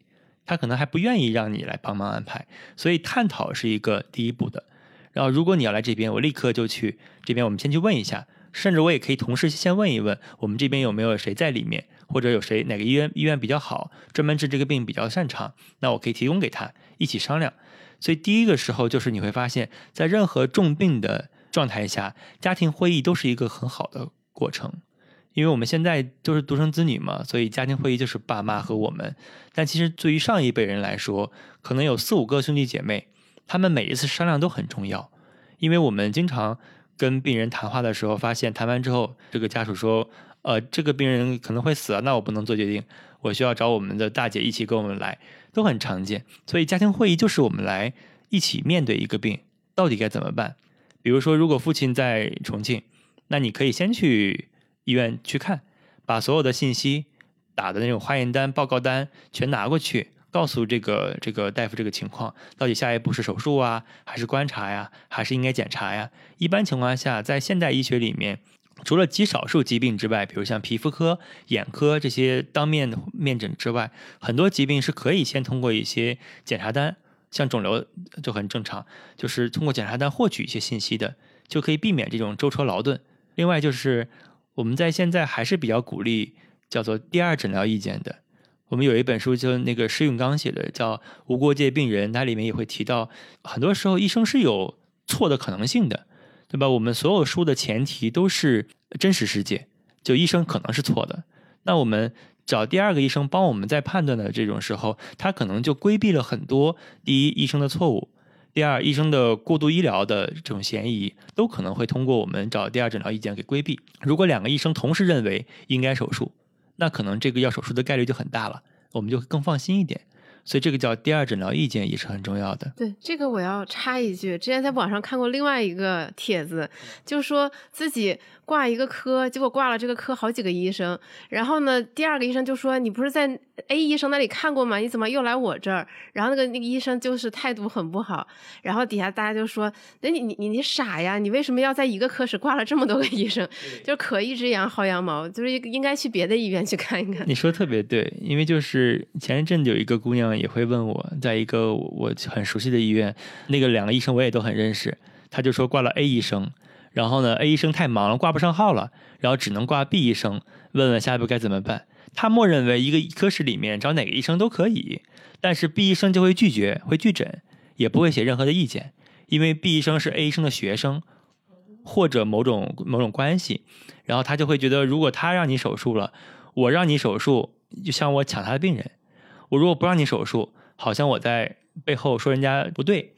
他可能还不愿意让你来帮忙安排，所以探讨是一个第一步的。然后如果你要来这边，我立刻就去这边，我们先去问一下，甚至我也可以同时先问一问，我们这边有没有谁在里面，或者有谁哪个医院医院比较好，专门治这个病比较擅长，那我可以提供给他一起商量。所以第一个时候就是你会发现，在任何重病的状态下，家庭会议都是一个很好的过程，因为我们现在都是独生子女嘛，所以家庭会议就是爸妈和我们。但其实对于上一辈人来说，可能有四五个兄弟姐妹，他们每一次商量都很重要，因为我们经常跟病人谈话的时候，发现谈完之后，这个家属说，呃，这个病人可能会死，那我不能做决定，我需要找我们的大姐一起跟我们来。都很常见，所以家庭会议就是我们来一起面对一个病，到底该怎么办？比如说，如果父亲在重庆，那你可以先去医院去看，把所有的信息打的那种化验单、报告单全拿过去，告诉这个这个大夫这个情况，到底下一步是手术啊，还是观察呀，还是应该检查呀？一般情况下，在现代医学里面。除了极少数疾病之外，比如像皮肤科、眼科这些当面面诊之外，很多疾病是可以先通过一些检查单，像肿瘤就很正常，就是通过检查单获取一些信息的，就可以避免这种舟车劳顿。另外就是我们在现在还是比较鼓励叫做第二诊疗意见的。我们有一本书，就那个施永刚写的，叫《无国界病人》，它里面也会提到，很多时候医生是有错的可能性的。对吧？我们所有书的前提都是真实世界，就医生可能是错的。那我们找第二个医生帮我们在判断的这种时候，他可能就规避了很多第一医生的错误，第二医生的过度医疗的这种嫌疑，都可能会通过我们找第二诊疗意见给规避。如果两个医生同时认为应该手术，那可能这个要手术的概率就很大了，我们就更放心一点。所以这个叫第二诊疗意见也是很重要的。对，这个我要插一句，之前在网上看过另外一个帖子，就说自己。挂一个科，结果挂了这个科好几个医生，然后呢，第二个医生就说：“你不是在 A 医生那里看过吗？你怎么又来我这儿？”然后那个那个医生就是态度很不好，然后底下大家就说：“那你你你你傻呀？你为什么要在一个科室挂了这么多个医生？就可一只羊薅羊毛，就是应该去别的医院去看一看。”你说特别对，因为就是前一阵子有一个姑娘也会问我，在一个我很熟悉的医院，那个两个医生我也都很认识，她就说挂了 A 医生。然后呢，A 医生太忙了，挂不上号了，然后只能挂 B 医生，问问下一步该怎么办。他默认为一个科室里面找哪个医生都可以，但是 B 医生就会拒绝，会拒诊，也不会写任何的意见，因为 B 医生是 A 医生的学生，或者某种某种关系，然后他就会觉得，如果他让你手术了，我让你手术，就像我抢他的病人；我如果不让你手术，好像我在背后说人家不对。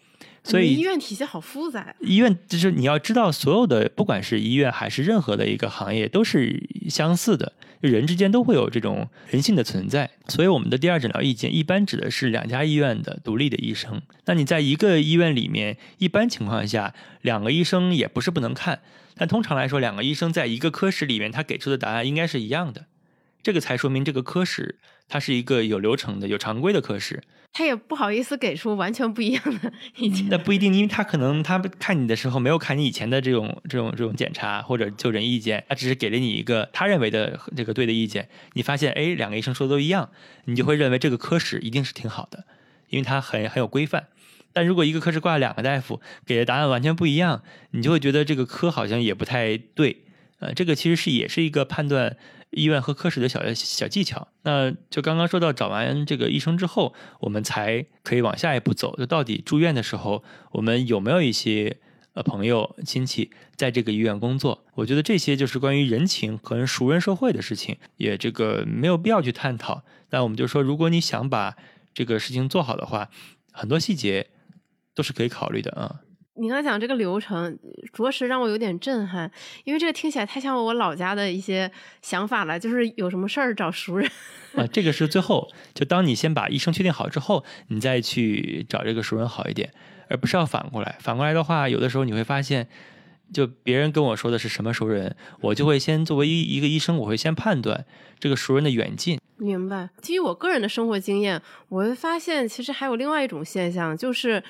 所以医院体系好复杂。医院就是你要知道，所有的不管是医院还是任何的一个行业，都是相似的，人之间都会有这种人性的存在。所以我们的第二诊疗意见一般指的是两家医院的独立的医生。那你在一个医院里面，一般情况下两个医生也不是不能看，但通常来说，两个医生在一个科室里面，他给出的答案应该是一样的。这个才说明这个科室它是一个有流程的、有常规的科室。他也不好意思给出完全不一样的意见。那不一定，因为他可能他看你的时候没有看你以前的这种这种这种检查或者就诊意见，他只是给了你一个他认为的这个对的意见。你发现哎，两个医生说的都一样，你就会认为这个科室一定是挺好的，因为它很很有规范。但如果一个科室挂了两个大夫，给的答案完全不一样，你就会觉得这个科好像也不太对。呃，这个其实是也是一个判断。医院和科室的小小技巧，那就刚刚说到找完这个医生之后，我们才可以往下一步走。就到底住院的时候，我们有没有一些呃朋友亲戚在这个医院工作？我觉得这些就是关于人情和熟人社会的事情，也这个没有必要去探讨。但我们就说，如果你想把这个事情做好的话，很多细节都是可以考虑的啊。你刚才讲这个流程，着实让我有点震撼，因为这个听起来太像我老家的一些想法了，就是有什么事儿找熟人。啊，这个是最后，就当你先把医生确定好之后，你再去找这个熟人好一点。而不是要反过来。反过来的话，有的时候你会发现，就别人跟我说的是什么熟人，我就会先作为一一个医生，我会先判断这个熟人的远近。明白。基于我个人的生活经验，我会发现其实还有另外一种现象，就是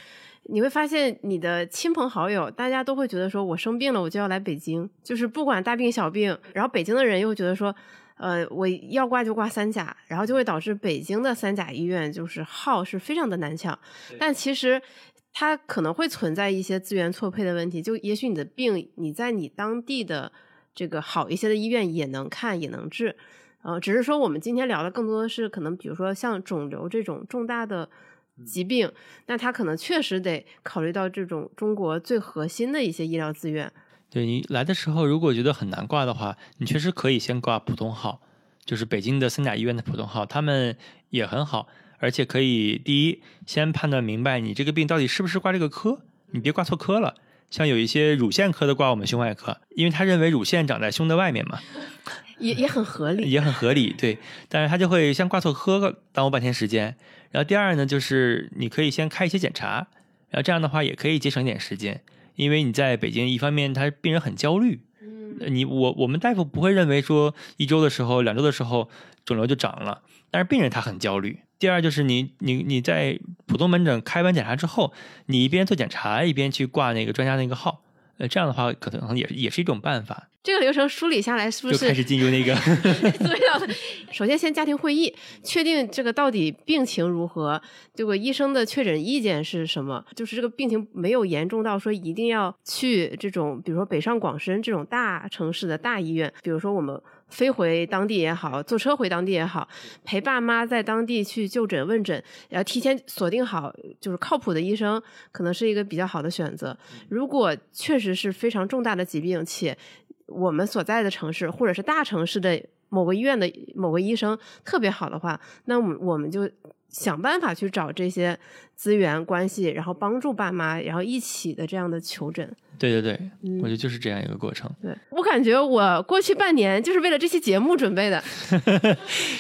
你会发现你的亲朋好友，大家都会觉得说我生病了，我就要来北京，就是不管大病小病。然后北京的人又觉得说，呃，我要挂就挂三甲，然后就会导致北京的三甲医院就是号是非常的难抢。但其实它可能会存在一些资源错配的问题，就也许你的病你在你当地的这个好一些的医院也能看也能治。呃，只是说我们今天聊的更多的是可能，比如说像肿瘤这种重大的疾病，那他可能确实得考虑到这种中国最核心的一些医疗资源。对你来的时候，如果觉得很难挂的话，你确实可以先挂普通号，就是北京的三甲医院的普通号，他们也很好，而且可以第一先判断明白你这个病到底是不是挂这个科，你别挂错科了。像有一些乳腺科的挂我们胸外科，因为他认为乳腺长在胸的外面嘛。也也很合理，也很合理，对。但是他就会先挂错科，耽误半天时间。然后第二呢，就是你可以先开一些检查，然后这样的话也可以节省一点时间。因为你在北京，一方面他病人很焦虑，嗯，你我我们大夫不会认为说一周的时候、两周的时候肿瘤就长了，但是病人他很焦虑。第二就是你你你在普通门诊开完检查之后，你一边做检查一边去挂那个专家那个号。呃，这样的话可能也也是一种办法。这个流程梳理下来，是不是就开始进入那个？首先，先家庭会议，确定这个到底病情如何，这个医生的确诊意见是什么？就是这个病情没有严重到说一定要去这种，比如说北上广深这种大城市的大医院，比如说我们。飞回当地也好，坐车回当地也好，陪爸妈在当地去就诊问诊，然后提前锁定好就是靠谱的医生，可能是一个比较好的选择。如果确实是非常重大的疾病，且我们所在的城市或者是大城市的某个医院的某个医生特别好的话，那我们我们就。想办法去找这些资源关系，然后帮助爸妈，然后一起的这样的求诊。对对对，我觉得就是这样一个过程。对我感觉我过去半年就是为了这期节目准备的，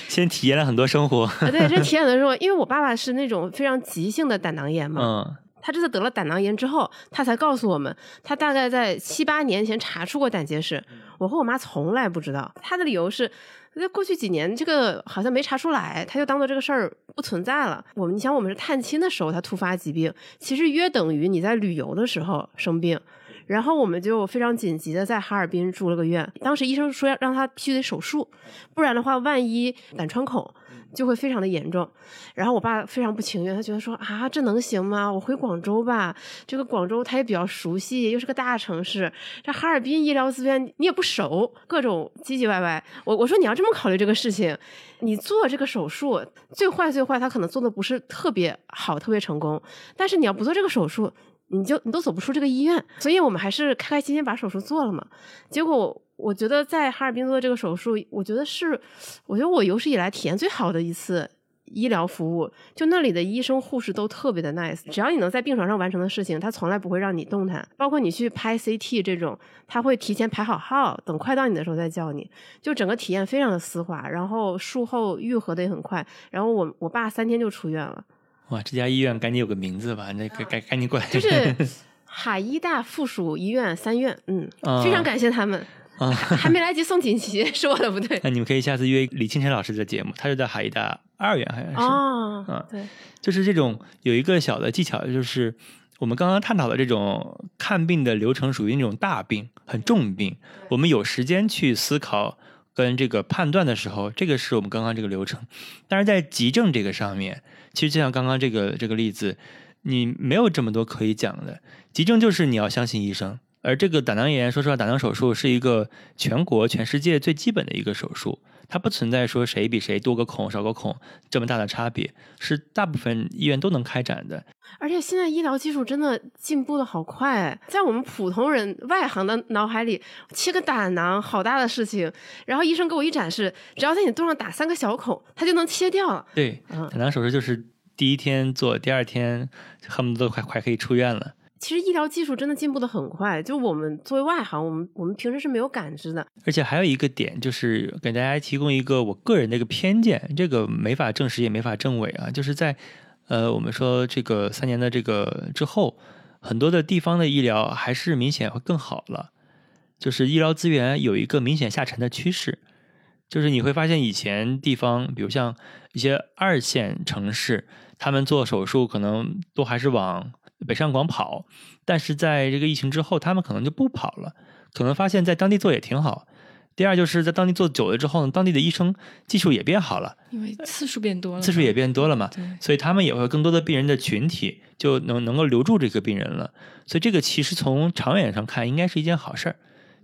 先体验了很多生活。对，这体验的时候，因为我爸爸是那种非常急性的胆囊炎嘛，嗯，他这次得了胆囊炎之后，他才告诉我们，他大概在七八年前查出过胆结石，我和我妈从来不知道。他的理由是。那过去几年，这个好像没查出来，他就当做这个事儿不存在了。我们，你想，我们是探亲的时候他突发疾病，其实约等于你在旅游的时候生病。然后我们就非常紧急的在哈尔滨住了个院，当时医生说要让他必须得手术，不然的话，万一胆穿孔。就会非常的严重，然后我爸非常不情愿，他觉得说啊，这能行吗？我回广州吧，这个广州他也比较熟悉，又是个大城市，这哈尔滨医疗资源你也不熟，各种唧唧歪歪。我我说你要这么考虑这个事情，你做这个手术最坏最坏，他可能做的不是特别好，特别成功，但是你要不做这个手术，你就你都走不出这个医院，所以我们还是开开心心把手术做了嘛。结果。我觉得在哈尔滨做这个手术，我觉得是，我觉得我有史以来体验最好的一次医疗服务。就那里的医生护士都特别的 nice，只要你能在病床上完成的事情，他从来不会让你动弹。包括你去拍 CT 这种，他会提前排好号，等快到你的时候再叫你。就整个体验非常的丝滑，然后术后愈合的也很快。然后我我爸三天就出院了。哇，这家医院赶紧有个名字吧，那个赶赶紧过来。就是 海医大附属医院三院，嗯，非常感谢他们。啊，还没来及送锦旗，是我的不对。那你们可以下次约李清晨老师的节目，他是在海医大二院，好像是。哦，嗯，对，就是这种有一个小的技巧，就是我们刚刚探讨的这种看病的流程，属于那种大病、很重病，我们有时间去思考跟这个判断的时候，这个是我们刚刚这个流程。但是在急症这个上面，其实就像刚刚这个这个例子，你没有这么多可以讲的。急症就是你要相信医生。而这个胆囊炎，说实话，胆囊手术是一个全国、全世界最基本的一个手术，它不存在说谁比谁多个孔、少个孔这么大的差别，是大部分医院都能开展的。而且现在医疗技术真的进步的好快，在我们普通人外行的脑海里，切个胆囊好大的事情，然后医生给我一展示，只要在你肚上打三个小孔，它就能切掉了。对，胆囊手术就是第一天做，第二天恨不得都快快可以出院了。其实医疗技术真的进步的很快，就我们作为外行，我们我们平时是没有感知的。而且还有一个点，就是给大家提供一个我个人的一个偏见，这个没法证实也没法证伪啊，就是在呃，我们说这个三年的这个之后，很多的地方的医疗还是明显会更好了，就是医疗资源有一个明显下沉的趋势。就是你会发现，以前地方，比如像一些二线城市，他们做手术可能都还是往北上广跑，但是在这个疫情之后，他们可能就不跑了，可能发现在当地做也挺好。第二，就是在当地做久了之后呢，当地的医生技术也变好了，因为次数变多了，次数也变多了嘛，对所以他们也会有更多的病人的群体就能能够留住这个病人了。所以这个其实从长远上看，应该是一件好事儿。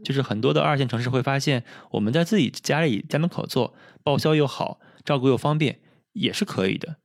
就是很多的二线城市会发现，我们在自己家里家门口做，报销又好，照顾又方便，也是可以的。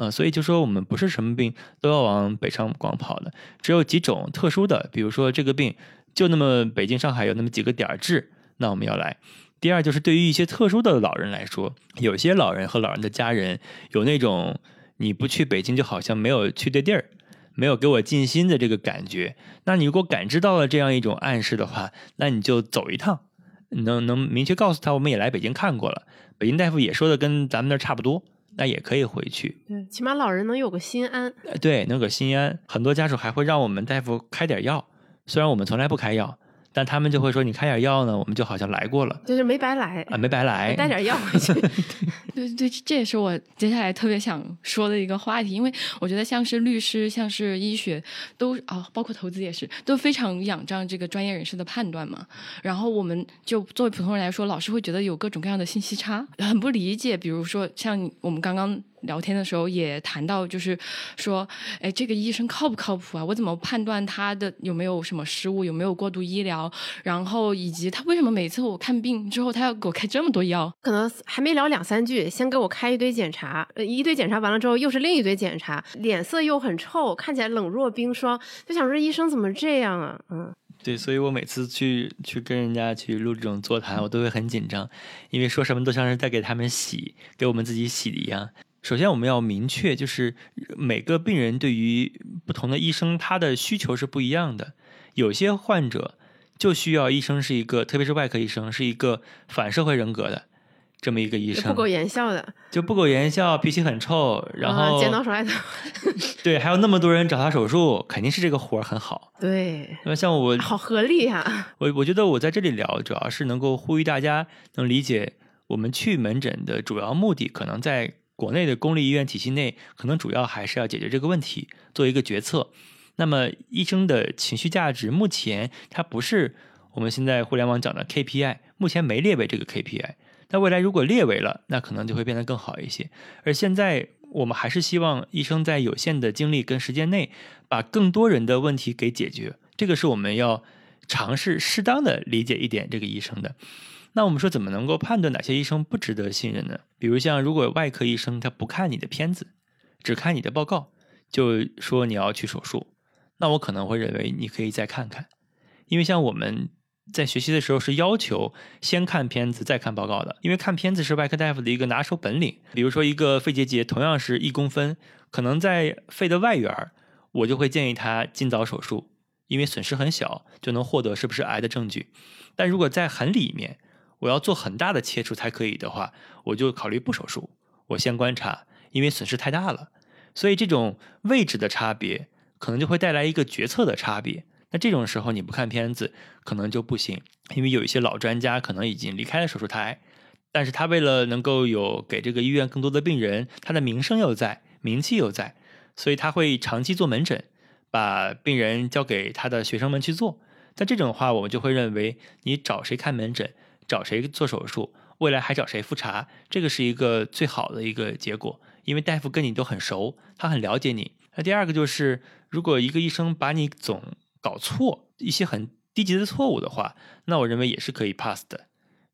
呃，所以就说我们不是什么病都要往北上广跑的，只有几种特殊的，比如说这个病就那么北京、上海有那么几个点儿治，那我们要来。第二就是对于一些特殊的老人来说，有些老人和老人的家人有那种你不去北京就好像没有去对地儿，没有给我尽心的这个感觉。那你如果感知到了这样一种暗示的话，那你就走一趟，能能明确告诉他，我们也来北京看过了，北京大夫也说的跟咱们那儿差不多，那也可以回去。对，起码老人能有个心安。呃对，能有个心安。很多家属还会让我们大夫开点药，虽然我们从来不开药，但他们就会说你开点药呢，我们就好像来过了就是没白来，啊，没白来。带点药回去。对对，这也是我接下来特别想说的一个话题，因为我觉得像是律师、像是医学，都啊，包括投资也是，都非常仰仗这个专业人士的判断嘛。然后我们就作为普通人来说，老是会觉得有各种各样的信息差，很不理解。比如说像我们刚刚聊天的时候也谈到，就是说，哎，这个医生靠不靠谱啊？我怎么判断他的有没有什么失误，有没有过度医疗？然后以及他为什么每次我看病之后，他要给我开这么多药？可能还没聊两三句，先给我开一堆检查，呃，一堆检查完了之后又是另一堆检查，脸色又很臭，看起来冷若冰霜，就想说医生怎么这样啊？嗯，对，所以我每次去去跟人家去录这种座谈，我都会很紧张，因为说什么都像是在给他们洗，给我们自己洗一样。首先，我们要明确，就是每个病人对于不同的医生，他的需求是不一样的。有些患者就需要医生是一个，特别是外科医生是一个反社会人格的这么一个医生，不苟言笑的，就不苟言笑，脾气很臭，然后、啊剪刀手 对，还有那么多人找他手术，肯定是这个活儿很好。对，那像我好合理呀、我我觉得我在这里聊，主要是能够呼吁大家能理解，我们去门诊的主要目的，可能在国内的公立医院体系内，可能主要还是要解决这个问题，做一个决策。那么医生的情绪价值，目前它不是我们现在互联网讲的 KPI，目前没列为这个 KPI。但未来如果列为了，那可能就会变得更好一些。而现在我们还是希望医生在有限的精力跟时间内，把更多人的问题给解决。这个是我们要尝试适当的理解一点这个医生的。那我们说怎么能够判断哪些医生不值得信任呢？比如像如果外科医生他不看你的片子，只看你的报告，就说你要去手术，那我可能会认为你可以再看看，因为像我们在学习的时候是要求先看片子再看报告的，因为看片子是外科大夫的一个拿手本领。比如说一个肺结节同样是一公分，可能在肺的外缘，我就会建议他尽早手术，因为损失很小，就能获得是不是癌的证据。但如果在很里面，我要做很大的切除才可以的话，我就考虑不手术，我先观察，因为损失太大了。所以这种位置的差别，可能就会带来一个决策的差别。那这种时候你不看片子，可能就不行，因为有一些老专家可能已经离开了手术台，但是他为了能够有给这个医院更多的病人，他的名声又在，名气又在，所以他会长期做门诊，把病人交给他的学生们去做。但这种话，我们就会认为你找谁看门诊，找谁做手术，未来还找谁复查，这个是一个最好的一个结果，因为大夫跟你都很熟，他很了解你。那第二个就是，如果一个医生把你总搞错一些很低级的错误的话，那我认为也是可以 pass 的。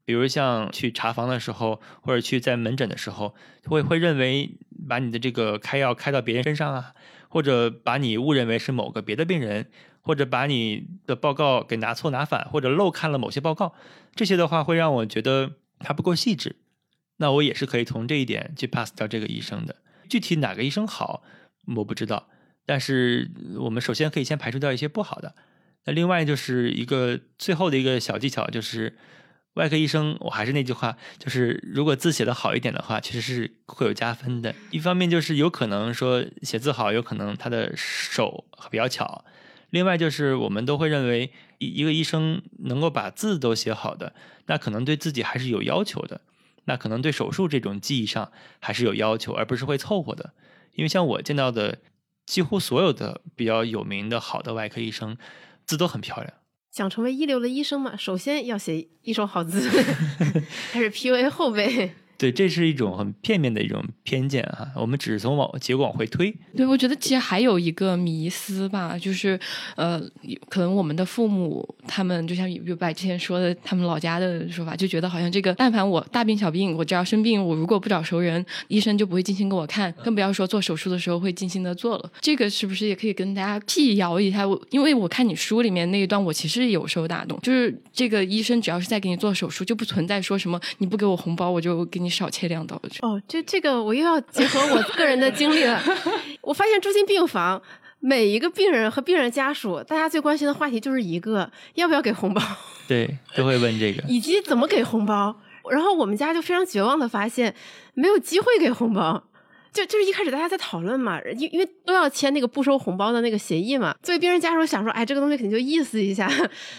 比如像去查房的时候，或者去在门诊的时候，会会认为把你的这个开药开到别人身上啊，或者把你误认为是某个别的病人，或者把你的报告给拿错拿反，或者漏看了某些报告，这些的话会让我觉得他不够细致。那我也是可以从这一点去 pass 掉这个医生的。具体哪个医生好，我不知道，但是我们首先可以先排除掉一些不好的。那另外就是一个最后的一个小技巧，就是外科医生，我还是那句话，就是如果字写的好一点的话，其实是会有加分的。一方面就是有可能说写字好，有可能他的手比较巧；另外就是我们都会认为一一个医生能够把字都写好的，那可能对自己还是有要求的，那可能对手术这种技艺上还是有要求，而不是会凑合的。因为像我见到的，几乎所有的比较有名的好的外科医生，字都很漂亮。想成为一流的医生嘛，首先要写一手好字，开始 PUA 后辈。对，这是一种很片面的一种偏见啊！我们只是从往结果往回推。对，我觉得其实还有一个迷思吧，就是呃，可能我们的父母他们就像于白之前说的，他们老家的说法，就觉得好像这个，但凡我大病小病，我只要生病，我如果不找熟人，医生就不会精心给我看，更不要说做手术的时候会精心的做了。这个是不是也可以跟大家辟谣一下？我因为我看你书里面那一段，我其实有受打动，就是这个医生只要是在给你做手术，就不存在说什么你不给我红包，我就给你。你少切两刀去哦，这这个我又要结合我个人的经历了。我发现住进病房，每一个病人和病人家属，大家最关心的话题就是一个：要不要给红包？对，都会问这个，以及怎么给红包。然后我们家就非常绝望的发现，没有机会给红包。就就是一开始大家在讨论嘛，因因为都要签那个不收红包的那个协议嘛。作为病人家属想说，哎，这个东西肯定就意思一下，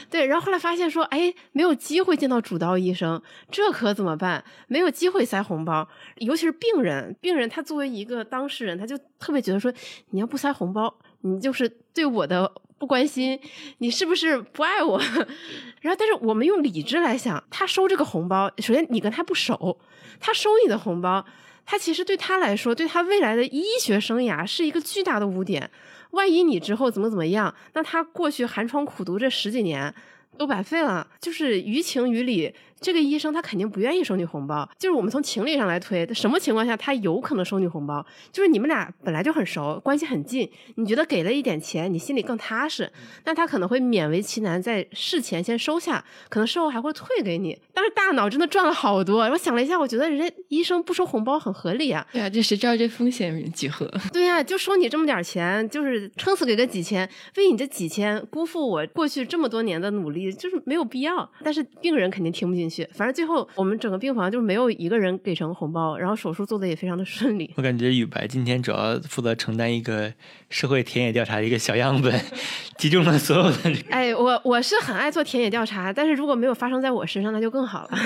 对。然后后来发现说，哎，没有机会见到主刀医生，这可怎么办？没有机会塞红包，尤其是病人，病人他作为一个当事人，他就特别觉得说，你要不塞红包，你就是对我的不关心，你是不是不爱我？然后，但是我们用理智来想，他收这个红包，首先你跟他不熟，他收你的红包。他其实对他来说，对他未来的医学生涯是一个巨大的污点。万一你之后怎么怎么样，那他过去寒窗苦读这十几年都白费了。就是于情于理。这个医生他肯定不愿意收你红包，就是我们从情理上来推，什么情况下他有可能收你红包？就是你们俩本来就很熟，关系很近，你觉得给了一点钱，你心里更踏实，那他可能会勉为其难在事前先收下，可能事后还会退给你。但是大脑真的赚了好多，我想了一下，我觉得人家医生不收红包很合理啊。对啊，这谁知道这风险几何？对呀，就收你这么点钱，就是撑死给个几千，为你这几千辜负我过去这么多年的努力，就是没有必要。但是病人肯定听不进。反正最后我们整个病房就没有一个人给成红包，然后手术做的也非常的顺利。我感觉雨白今天主要负责承担一个社会田野调查的一个小样本，集中了所有的。哎，我我是很爱做田野调查，但是如果没有发生在我身上，那就更好了。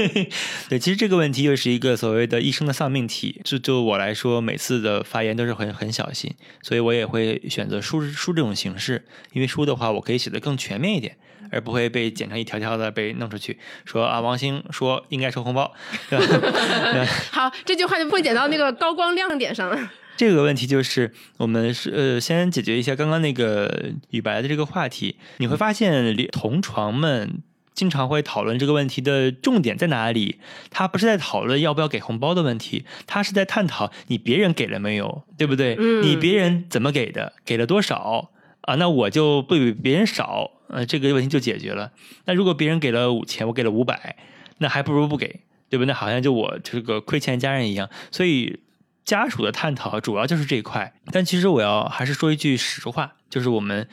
对，其实这个问题又是一个所谓的医生的丧命题。就就我来说，每次的发言都是很很小心，所以我也会选择书书这种形式，因为书的话我可以写的更全面一点。而不会被剪成一条条的被弄出去，说啊，王兴说应该收红包。好，这句话就不会剪到那个高光亮点上了。这个问题就是我们是呃，先解决一下刚刚那个雨白的这个话题。你会发现，同床们经常会讨论这个问题的重点在哪里？他不是在讨论要不要给红包的问题，他是在探讨你别人给了没有，对不对？你别人怎么给的？给了多少？啊，那我就不比别人少。呃，这个问题就解决了。那如果别人给了五千，我给了五百，那还不如不给，对不对？好像就我这个亏欠家人一样。所以家属的探讨主要就是这一块。但其实我要还是说一句实话，就是我们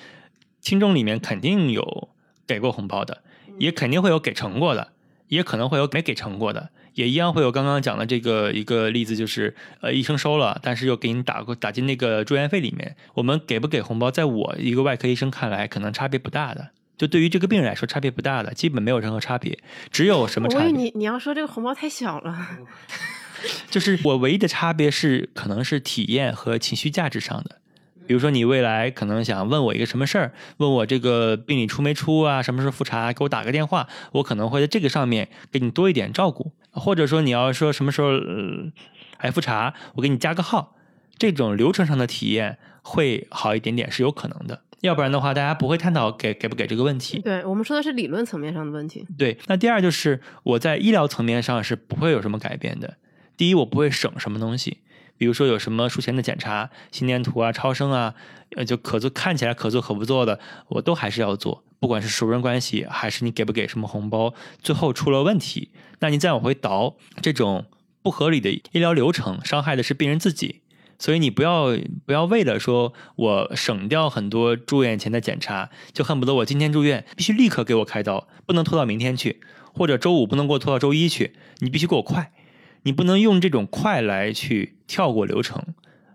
听众里面肯定有给过红包的，也肯定会有给成过的，也可能会有没给成过的。也一样会有刚刚讲的这个一个例子，就是呃医生收了，但是又给你打过打进那个住院费里面。我们给不给红包，在我一个外科医生看来，可能差别不大的。就对于这个病人来说，差别不大的，基本没有任何差别。只有什么差别？你你要说这个红包太小了，就是我唯一的差别是，可能是体验和情绪价值上的。比如说，你未来可能想问我一个什么事儿，问我这个病理出没出啊，什么时候复查，给我打个电话，我可能会在这个上面给你多一点照顾。或者说，你要说什么时候来复查，我给你加个号，这种流程上的体验会好一点点，是有可能的。要不然的话，大家不会探讨给给不给这个问题。对我们说的是理论层面上的问题。对，那第二就是我在医疗层面上是不会有什么改变的。第一，我不会省什么东西。比如说有什么术前的检查、心电图啊、超声啊，呃，就可做看起来可做可不做的，我都还是要做。不管是熟人关系，还是你给不给什么红包，最后出了问题，那你再往回倒，这种不合理的医疗流程，伤害的是病人自己。所以你不要不要为了说我省掉很多住院前的检查，就恨不得我今天住院必须立刻给我开刀，不能拖到明天去。或者周五不能给我拖到周一去，你必须给我快，你不能用这种快来去跳过流程，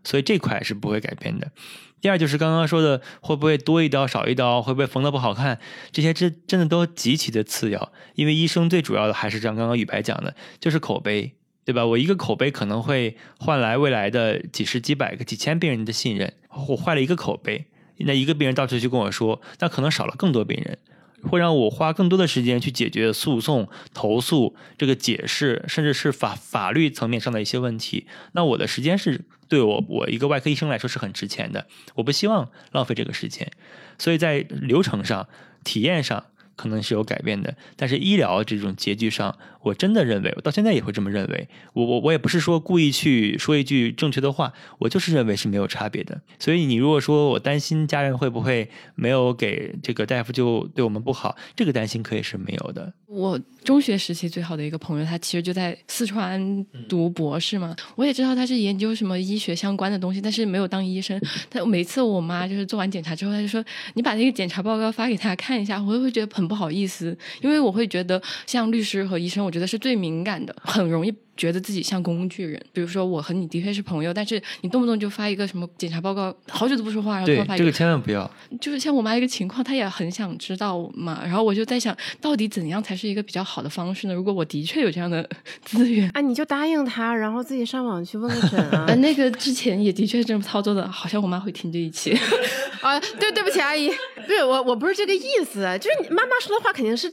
所以这块是不会改变的。第二就是刚刚说的，会不会多一刀少一刀，会不会缝的不好看，这些真真的都极其的次要，因为医生最主要的还是像刚刚雨白讲的，就是口碑，对吧？我一个口碑可能会换来未来的几十几百个几千病人的信任，我坏了一个口碑，那一个病人到处去跟我说，那可能少了更多病人。会让我花更多的时间去解决诉讼、投诉这个解释，甚至是法法律层面上的一些问题。那我的时间是对我我一个外科医生来说是很值钱的，我不希望浪费这个时间。所以在流程上、体验上可能是有改变的，但是医疗这种结局上，我真的认为，我到现在也会这么认为。我我我也不是说故意去说一句正确的话，我就是认为是没有差别的。所以你如果说我担心家人会不会没有给这个大夫就对我们不好，这个担心可以是没有的。我中学时期最好的一个朋友，他其实就在四川读博士嘛。我也知道他是研究什么医学相关的东西，但是没有当医生。他每次我妈就是做完检查之后，他就说：“你把那个检查报告发给他看一下。”我就会觉得很不好意思，因为我会觉得像律师和医生，我觉得是最敏感的，很容易。觉得自己像工具人，比如说我和你的确是朋友，但是你动不动就发一个什么检查报告，好久都不说话，然后突然发一个，这个千万不要。就是像我妈一个情况，她也很想知道嘛，然后我就在想到底怎样才是一个比较好的方式呢？如果我的确有这样的资源，啊，你就答应他，然后自己上网去问个诊啊。那个之前也的确是这么操作的，好像我妈会听这一期。啊，对，对不起，阿姨，不是我，我不是这个意思，就是你妈妈说的话肯定是。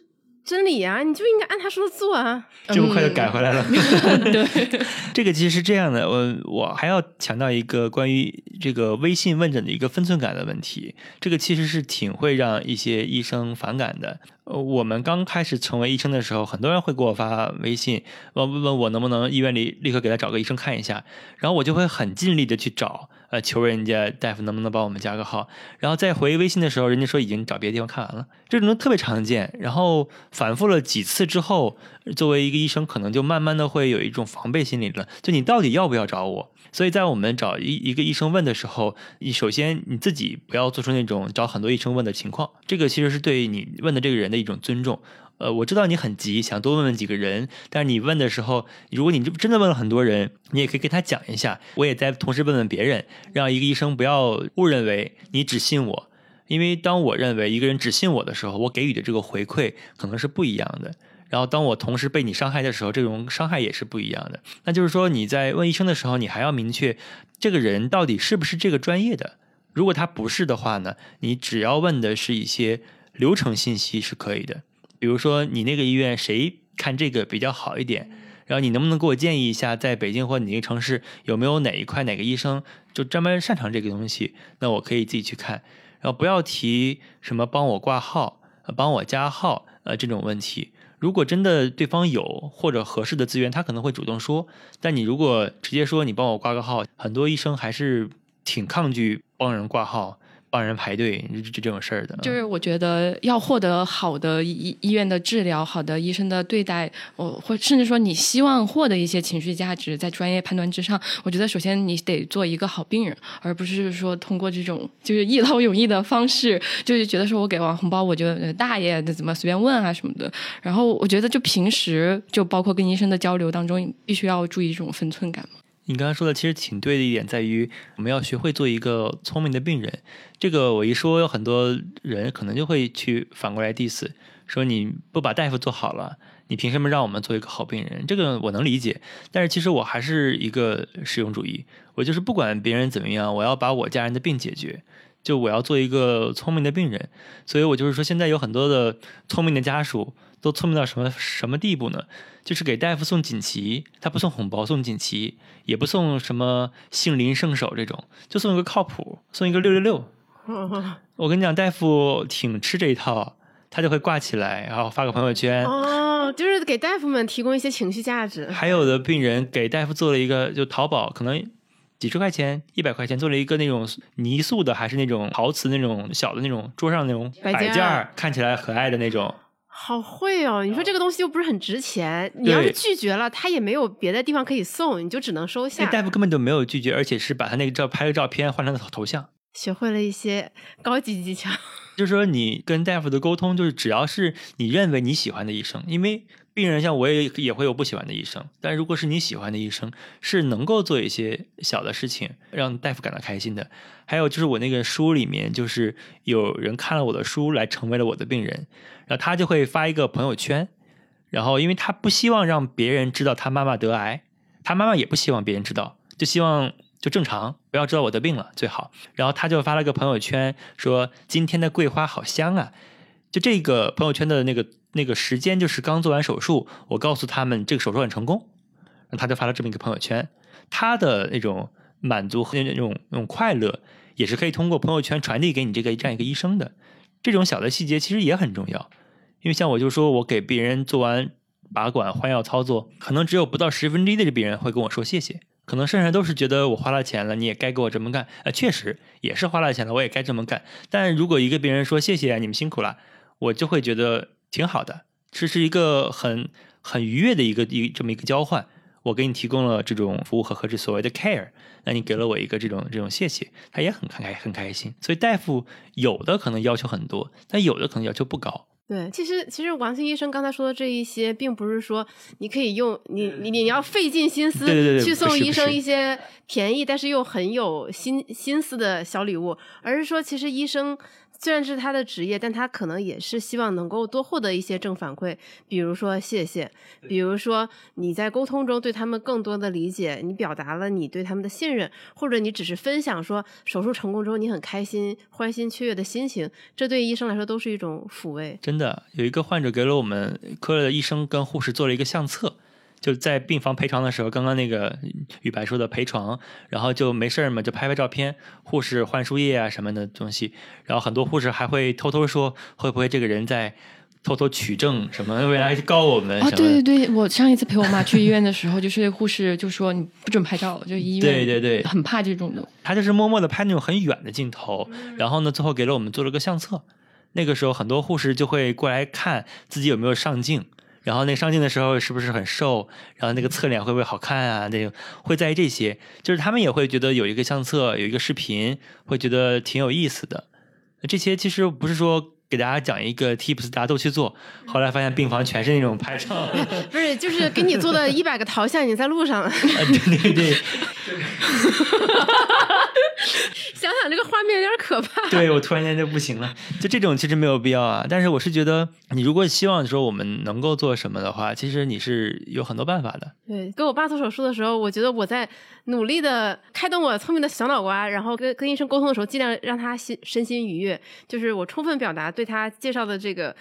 真理啊，你就应该按他说的做啊！这么快就改回来了。对，这个其实是这样的，我我还要强调一个关于这个微信问诊的一个分寸感的问题。这个其实是挺会让一些医生反感的。呃，我们刚开始成为医生的时候，很多人会给我发微信，问问问我能不能医院里立刻给他找个医生看一下，然后我就会很尽力的去找，呃，求人家大夫能不能帮我们加个号，然后再回微信的时候，人家说已经找别的地方看完了，这种特别常见。然后反复了几次之后，作为一个医生，可能就慢慢的会有一种防备心理了，就你到底要不要找我？所以在我们找一一个医生问的时候，你首先你自己不要做出那种找很多医生问的情况，这个其实是对你问的这个人的一种尊重。呃，我知道你很急，想多问问几个人，但是你问的时候，如果你真的问了很多人，你也可以跟他讲一下，我也在同时问问别人，让一个医生不要误认为你只信我，因为当我认为一个人只信我的时候，我给予的这个回馈可能是不一样的。然后，当我同时被你伤害的时候，这种伤害也是不一样的。那就是说，你在问医生的时候，你还要明确这个人到底是不是这个专业的。如果他不是的话呢，你只要问的是一些流程信息是可以的。比如说，你那个医院谁看这个比较好一点？然后你能不能给我建议一下，在北京或你那个城市有没有哪一块哪个医生就专门擅长这个东西？那我可以自己去看。然后不要提什么帮我挂号、帮我加号呃这种问题。如果真的对方有或者合适的资源，他可能会主动说。但你如果直接说你帮我挂个号，很多医生还是挺抗拒帮人挂号。帮人排队，就这种事儿的，就是我觉得要获得好的医医院的治疗，好的医生的对待，我或甚至说你希望获得一些情绪价值，在专业判断之上，我觉得首先你得做一个好病人，而不是说通过这种就是一劳永逸的方式，就是觉得说我给完红包我就大爷的怎么随便问啊什么的。然后我觉得就平时就包括跟医生的交流当中，必须要注意这种分寸感嘛。你刚刚说的其实挺对的一点在于，我们要学会做一个聪明的病人。这个我一说，有很多人可能就会去反过来 diss，说你不把大夫做好了，你凭什么让我们做一个好病人？这个我能理解，但是其实我还是一个实用主义，我就是不管别人怎么样，我要把我家人的病解决，就我要做一个聪明的病人。所以我就是说，现在有很多的聪明的家属。都聪明到什么什么地步呢？就是给大夫送锦旗，他不送红包，送锦旗，也不送什么杏林圣手这种，就送一个靠谱，送一个六六六。我跟你讲，大夫挺吃这一套，他就会挂起来，然后发个朋友圈。哦，就是给大夫们提供一些情绪价值。还有的病人给大夫做了一个，就淘宝可能几十块钱、一百块钱做了一个那种泥塑的，还是那种陶瓷那种小的那种桌上那种摆件，看起来可爱的那种。好会哦！你说这个东西又不是很值钱，你要是拒绝了，他也没有别的地方可以送，你就只能收下。那大夫根本就没有拒绝，而且是把他那个照拍个照片换成头头像，学会了一些高级技巧。就是说你跟大夫的沟通，就是只要是你认为你喜欢的医生，因为病人像我也也会有不喜欢的医生，但如果是你喜欢的医生，是能够做一些小的事情让大夫感到开心的。还有就是我那个书里面，就是有人看了我的书来成为了我的病人，然后他就会发一个朋友圈，然后因为他不希望让别人知道他妈妈得癌，他妈妈也不希望别人知道，就希望。就正常，不要知道我得病了最好。然后他就发了个朋友圈，说今天的桂花好香啊。就这个朋友圈的那个那个时间，就是刚做完手术，我告诉他们这个手术很成功，那他就发了这么一个朋友圈。他的那种满足和那种那种快乐，也是可以通过朋友圈传递给你这个这样一个医生的。这种小的细节其实也很重要，因为像我就说我给病人做完拔管换药操作，可能只有不到十分之一的这病人会跟我说谢谢。可能剩下都是觉得我花了钱了，你也该给我这么干。呃，确实也是花了钱了，我也该这么干。但如果一个病人说谢谢你们辛苦了，我就会觉得挺好的，这是一个很很愉悦的一个一这么一个交换。我给你提供了这种服务和和这所谓的 care，那你给了我一个这种这种谢谢，他也很开很开心。所以大夫有的可能要求很多，但有的可能要求不高。对，其实其实王鑫医生刚才说的这一些，并不是说你可以用你你你要费尽心思去送医生一些便宜，但是又很有心心思的小礼物，而是说其实医生。虽然是他的职业，但他可能也是希望能够多获得一些正反馈，比如说谢谢，比如说你在沟通中对他们更多的理解，你表达了你对他们的信任，或者你只是分享说手术成功之后你很开心、欢欣雀跃的心情，这对医生来说都是一种抚慰。真的，有一个患者给了我们科的医生跟护士做了一个相册。就在病房陪床的时候，刚刚那个雨白说的陪床，然后就没事儿嘛，就拍拍照片，护士换输液啊什么的东西，然后很多护士还会偷偷说，会不会这个人在偷偷取证什么，未来告我们？哦，对对对，我上一次陪我妈去医院的时候，就是护士就说你不准拍照，就医院对对对，很怕这种的。他就是默默的拍那种很远的镜头，然后呢，最后给了我们做了个相册。那个时候很多护士就会过来看自己有没有上镜。然后那上镜的时候是不是很瘦？然后那个侧脸会不会好看啊？那个会在意这些，就是他们也会觉得有一个相册，有一个视频，会觉得挺有意思的。这些其实不是说给大家讲一个 tips，大家都去做。后来发现病房全是那种拍照，不是，就是给你做的一百个头像，你在路上了。对对对。想想这个画面有点可怕。对我突然间就不行了，就这种其实没有必要啊。但是我是觉得，你如果希望说我们能够做什么的话，其实你是有很多办法的。对，给我爸做手术的时候，我觉得我在努力的开动我聪明的小脑瓜，然后跟跟医生沟通的时候，尽量让他心身心愉悦，就是我充分表达对他介绍的这个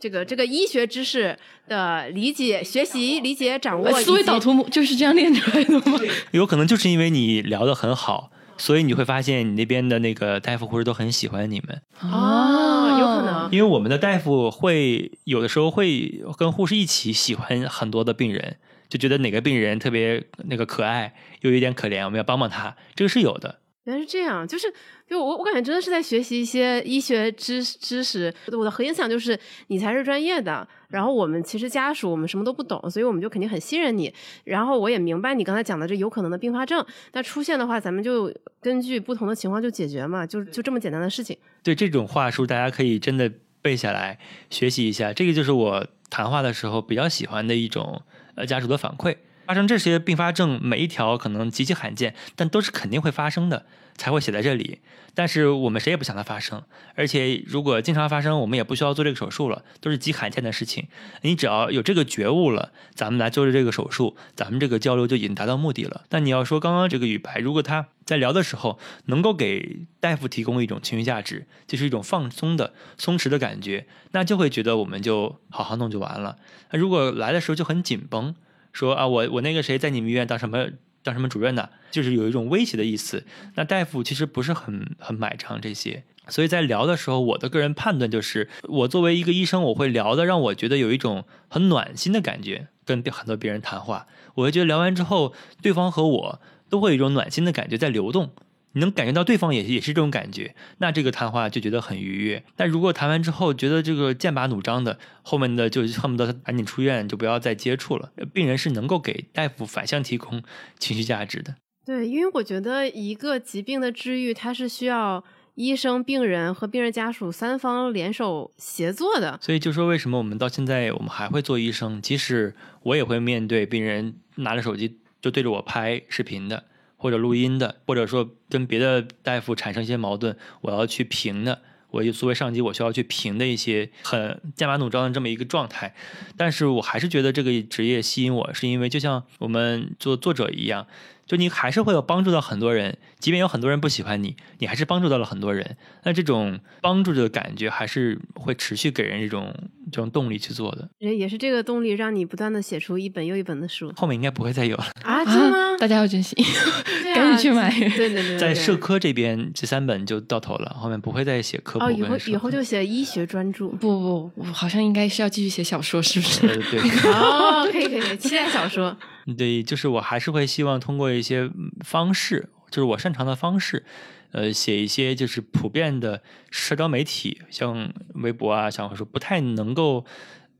这个这个医学知识的理解、学习、理解、掌握。思维导图就是这样练出来的吗？有可能就是因为你聊得很好。所以你会发现，你那边的那个大夫护士都很喜欢你们哦，有可能，因为我们的大夫会有的时候会跟护士一起喜欢很多的病人，就觉得哪个病人特别那个可爱，又有点可怜，我们要帮帮他，这个是有的。原来是这样，就是就我我感觉真的是在学习一些医学知知识。我的核心思想就是你才是专业的，然后我们其实家属我们什么都不懂，所以我们就肯定很信任你。然后我也明白你刚才讲的这有可能的并发症，那出现的话，咱们就根据不同的情况就解决嘛，就就这么简单的事情。对这种话术，大家可以真的背下来学习一下。这个就是我谈话的时候比较喜欢的一种呃家属的反馈。发生这些并发症，每一条可能极其罕见，但都是肯定会发生的，才会写在这里。但是我们谁也不想它发生，而且如果经常发生，我们也不需要做这个手术了，都是极罕见的事情。你只要有这个觉悟了，咱们来做的这个手术，咱们这个交流就已经达到目的了。但你要说刚刚这个语白，如果他在聊的时候能够给大夫提供一种情绪价值，就是一种放松的、松弛的感觉，那就会觉得我们就好好弄就完了。那如果来的时候就很紧绷。说啊，我我那个谁在你们医院当什么当什么主任呢？就是有一种威胁的意思。那大夫其实不是很很买账这些，所以在聊的时候，我的个人判断就是，我作为一个医生，我会聊的让我觉得有一种很暖心的感觉，跟很多别人谈话，我会觉得聊完之后，对方和我都会有一种暖心的感觉在流动。你能感觉到对方也也是这种感觉，那这个谈话就觉得很愉悦。但如果谈完之后觉得这个剑拔弩张的，后面的就恨不得他赶紧出院，就不要再接触了。病人是能够给大夫反向提供情绪价值的。对，因为我觉得一个疾病的治愈，它是需要医生、病人和病人家属三方联手协作的。所以就说为什么我们到现在我们还会做医生，即使我也会面对病人拿着手机就对着我拍视频的，或者录音的，或者说跟别的大夫产生一些矛盾，我要去评的。我作为上级，我需要去评的一些很剑拔弩张的这么一个状态，但是我还是觉得这个职业吸引我，是因为就像我们做作者一样。就你还是会有帮助到很多人，即便有很多人不喜欢你，你还是帮助到了很多人。那这种帮助的感觉还是会持续给人这种这种动力去做的。也也是这个动力让你不断的写出一本又一本的书。后面应该不会再有了啊？真的吗？大家要珍惜，啊赶紧去买。对对对，在对社科这边这三本就到头了，后面不会再写科普哦，以后以后就写医学专著。不不，我好像应该是要继续写小说，是不是？对对。哦，可以可以，可以，期待小说。对，就是我还是会希望通过一些嗯方式，就是我擅长的方式，呃，写一些就是普遍的社交媒体，像微博啊、小红书不太能够，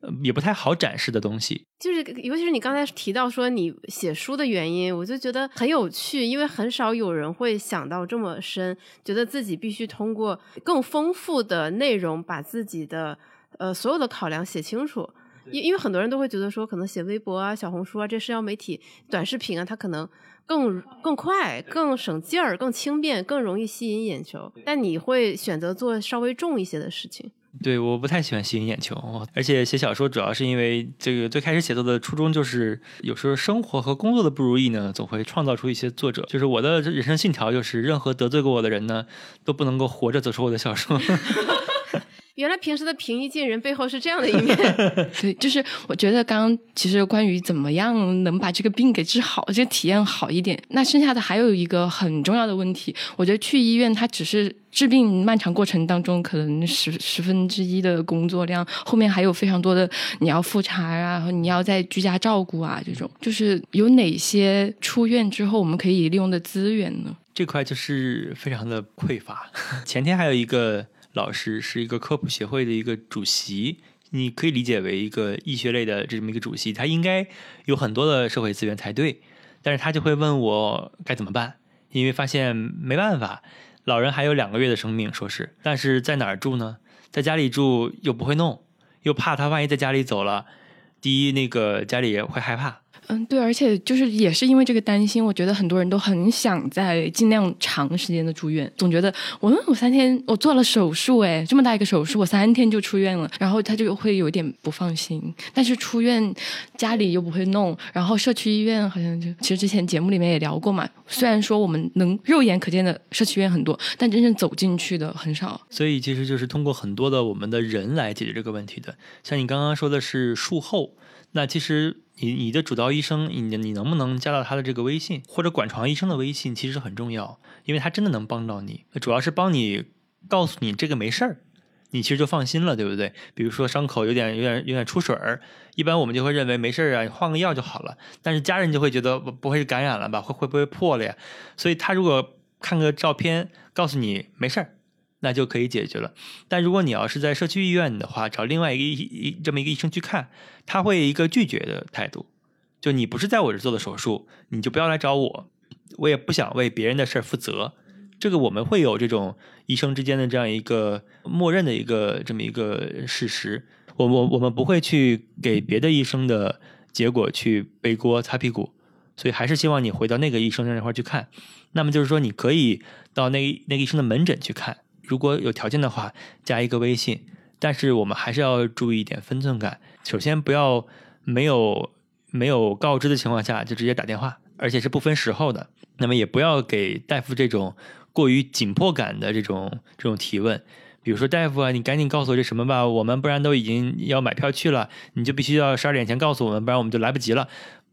呃也不太好展示的东西。就是尤其是你刚才提到说你写书的原因，我就觉得很有趣，因为很少有人会想到这么深，觉得自己必须通过更丰富的内容把自己的呃所有的考量写清楚。因因为很多人都会觉得说，可能写微博啊、小红书啊这社交媒体、短视频啊，它可能更更快、更省劲儿、更轻便、更容易吸引眼球。但你会选择做稍微重一些的事情。对，我不太喜欢吸引眼球，而且写小说主要是因为这个最开始写作的初衷就是，有时候生活和工作的不如意呢，总会创造出一些作者。就是我的人生信条就是，任何得罪过我的人呢，都不能够活着走出我的小说。原来平时的平易近人背后是这样的一面。对，就是我觉得刚刚其实关于怎么样能把这个病给治好，这个体验好一点，那剩下的还有一个很重要的问题，我觉得去医院它只是治病漫长过程当中可能十十分之一的工作量，后面还有非常多的你要复查啊，然后你要在居家照顾啊，这种就是有哪些出院之后我们可以利用的资源呢？这块就是非常的匮乏。前天还有一个老师是一个科普协会的一个主席，你可以理解为一个医学类的这么一个主席，他应该有很多的社会资源才对，但是他就会问我该怎么办，因为发现没办法，老人还有两个月的生命，说是，但是在哪儿住呢？在家里住又不会弄，又怕他万一在家里走了，第一那个家里会害怕，嗯，对，而且就是也是因为这个担心，我觉得很多人都很想在尽量长时间的住院，总觉得我我三天我做了手术，哎，这么大一个手术，我三天就出院了，然后他就会有点不放心。但是出院家里又不会弄，然后社区医院好像就其实之前节目里面也聊过嘛，虽然说我们能肉眼可见的社区医院很多，但真正走进去的很少。所以其实就是通过很多的我们的人来解决这个问题的。像你刚刚说的是术后，那其实你你的主刀医生，你你能不能加到他的这个微信或者管床医生的微信，其实很重要，因为他真的能帮到你，主要是帮你告诉你这个没事儿。你其实就放心了，对不对？比如说伤口有点、有点、有点出水儿，一般我们就会认为没事儿啊，换个药就好了。但是家人就会觉得不会是感染了吧？会会不会破了呀？所以他如果看个照片，告诉你没事儿，那就可以解决了。但如果你要是在社区医院的话，找另外一个医这么一个医生去看，他会一个拒绝的态度，就你不是在我这做的手术，你就不要来找我，我也不想为别人的事儿负责。这个我们会有这种医生之间的这样一个默认的一个这么一个事实，我我我们不会去给别的医生的结果去背锅擦屁股，所以还是希望你回到那个医生那块儿去看。那么就是说，你可以到那那个医生的门诊去看，如果有条件的话，加一个微信。但是我们还是要注意一点分寸感，首先不要没有没有告知的情况下就直接打电话，而且是不分时候的。那么也不要给大夫这种过于紧迫感的这种这种提问，比如说大夫啊，你赶紧告诉我这什么吧，我们不然都已经要买票去了，你就必须要十二点前告诉我们，不然我们就来不及了。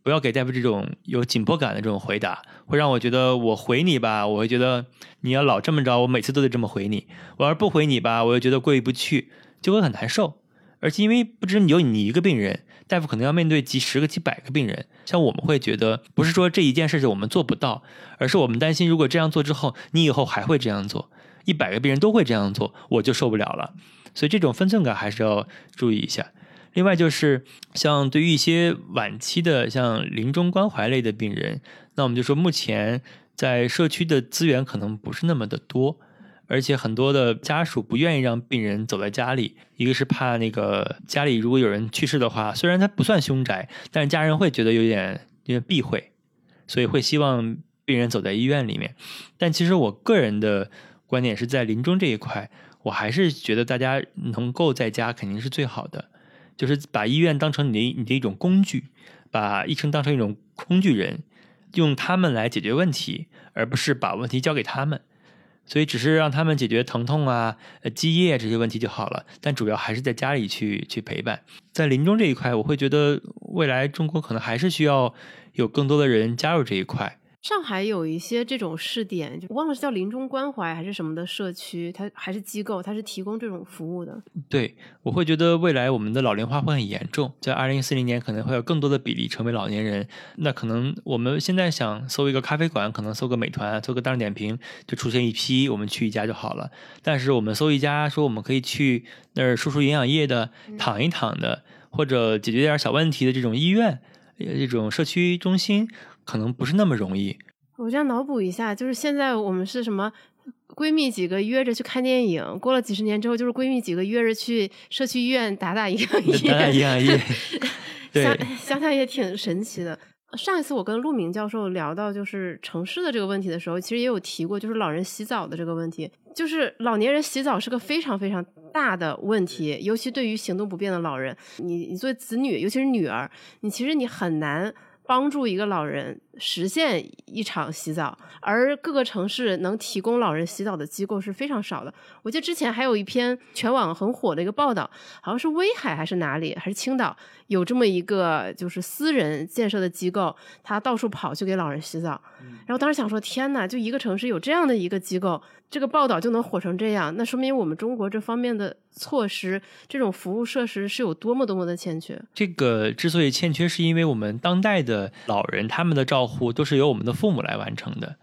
不要给大夫这种有紧迫感的这种回答，会让我觉得我回你吧，我会觉得你要老这么着，我每次都得这么回你。我要是不回你吧，我又觉得过意不去，就会很难受。而且因为不只有你一个病人，大夫可能要面对几十个、几百个病人。像我们会觉得，不是说这一件事情我们做不到，而是我们担心，如果这样做之后，你以后还会这样做，一百个病人都会这样做，我就受不了了。所以这种分寸感还是要注意一下。另外就是像对于一些晚期的像临终关怀类的病人，那我们就说目前在社区的资源可能不是那么的多，而且很多的家属不愿意让病人走在家里，一个是怕那个家里如果有人去世的话，虽然他不算凶宅，但是家人会觉得有点有点避讳，所以会希望病人走在医院里面。但其实我个人的观点是在临终这一块，我还是觉得大家能够在家肯定是最好的，就是把医院当成你的你的一种工具，把医生当成一种工具人，用他们来解决问题，而不是把问题交给他们。所以只是让他们解决疼痛啊、呃积液这些问题就好了，但主要还是在家里去去陪伴。在临终这一块，我会觉得未来中国可能还是需要有更多的人加入这一块。上海有一些这种试点，就忘了是叫临终关怀还是什么的社区，它还是机构，它是提供这种服务的。对，我会觉得未来我们的老龄化会很严重，在二零四零年可能会有更多的比例成为老年人。那可能我们现在想搜一个咖啡馆，可能搜个美团，搜个大众点评，就出现一批，我们去一家就好了。但是我们搜一家，说我们可以去那儿输输营养液的，躺一躺的，或者解决点小问题的这种医院，这种社区中心。可能不是那么容易。我这样脑补一下，就是现在我们是什么闺蜜几个约着去看电影，过了几十年之后，就是闺蜜几个约着去社区医院打打营养液。打打营养液，想想想也挺神奇的。上一次我跟陆明教授聊到就是城市的这个问题的时候，其实也有提过，就是老人洗澡的这个问题。就是老年人洗澡是个非常非常大的问题，尤其对于行动不便的老人，你你作为子女，尤其是女儿，你其实你很难。帮助一个老人实现一场洗澡，而各个城市能提供老人洗澡的机构是非常少的。我记得之前还有一篇全网很火的一个报道，好像是威海还是哪里，还是青岛，有这么一个就是私人建设的机构，他到处跑去给老人洗澡。然后当时想说，天呐，就一个城市有这样的一个机构。这个报道就能火成这样，那说明我们中国这方面的措施，这种服务设施是有多么多么的欠缺。这个之所以欠缺，是因为我们当代的老人他们的照护都是由我们的父母来完成的，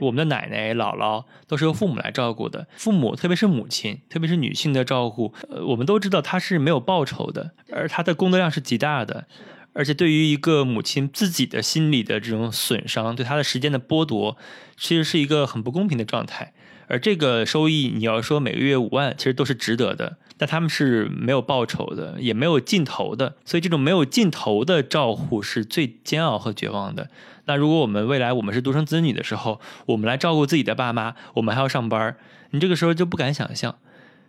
我们的奶奶、姥姥都是由父母来照顾的。父母，特别是母亲，特别是女性的照顾，呃，我们都知道她是没有报酬的，而她的工作量是极大的，而且对于一个母亲自己的心理的这种损伤，对她的时间的剥夺，其实是一个很不公平的状态。而这个收益，你要说每个月五万，其实都是值得的。但他们是没有报酬的，也没有尽头的，所以这种没有尽头的照护是最煎熬和绝望的。那如果我们未来我们是独生子女的时候，我们来照顾自己的爸妈，我们还要上班，你这个时候就不敢想象。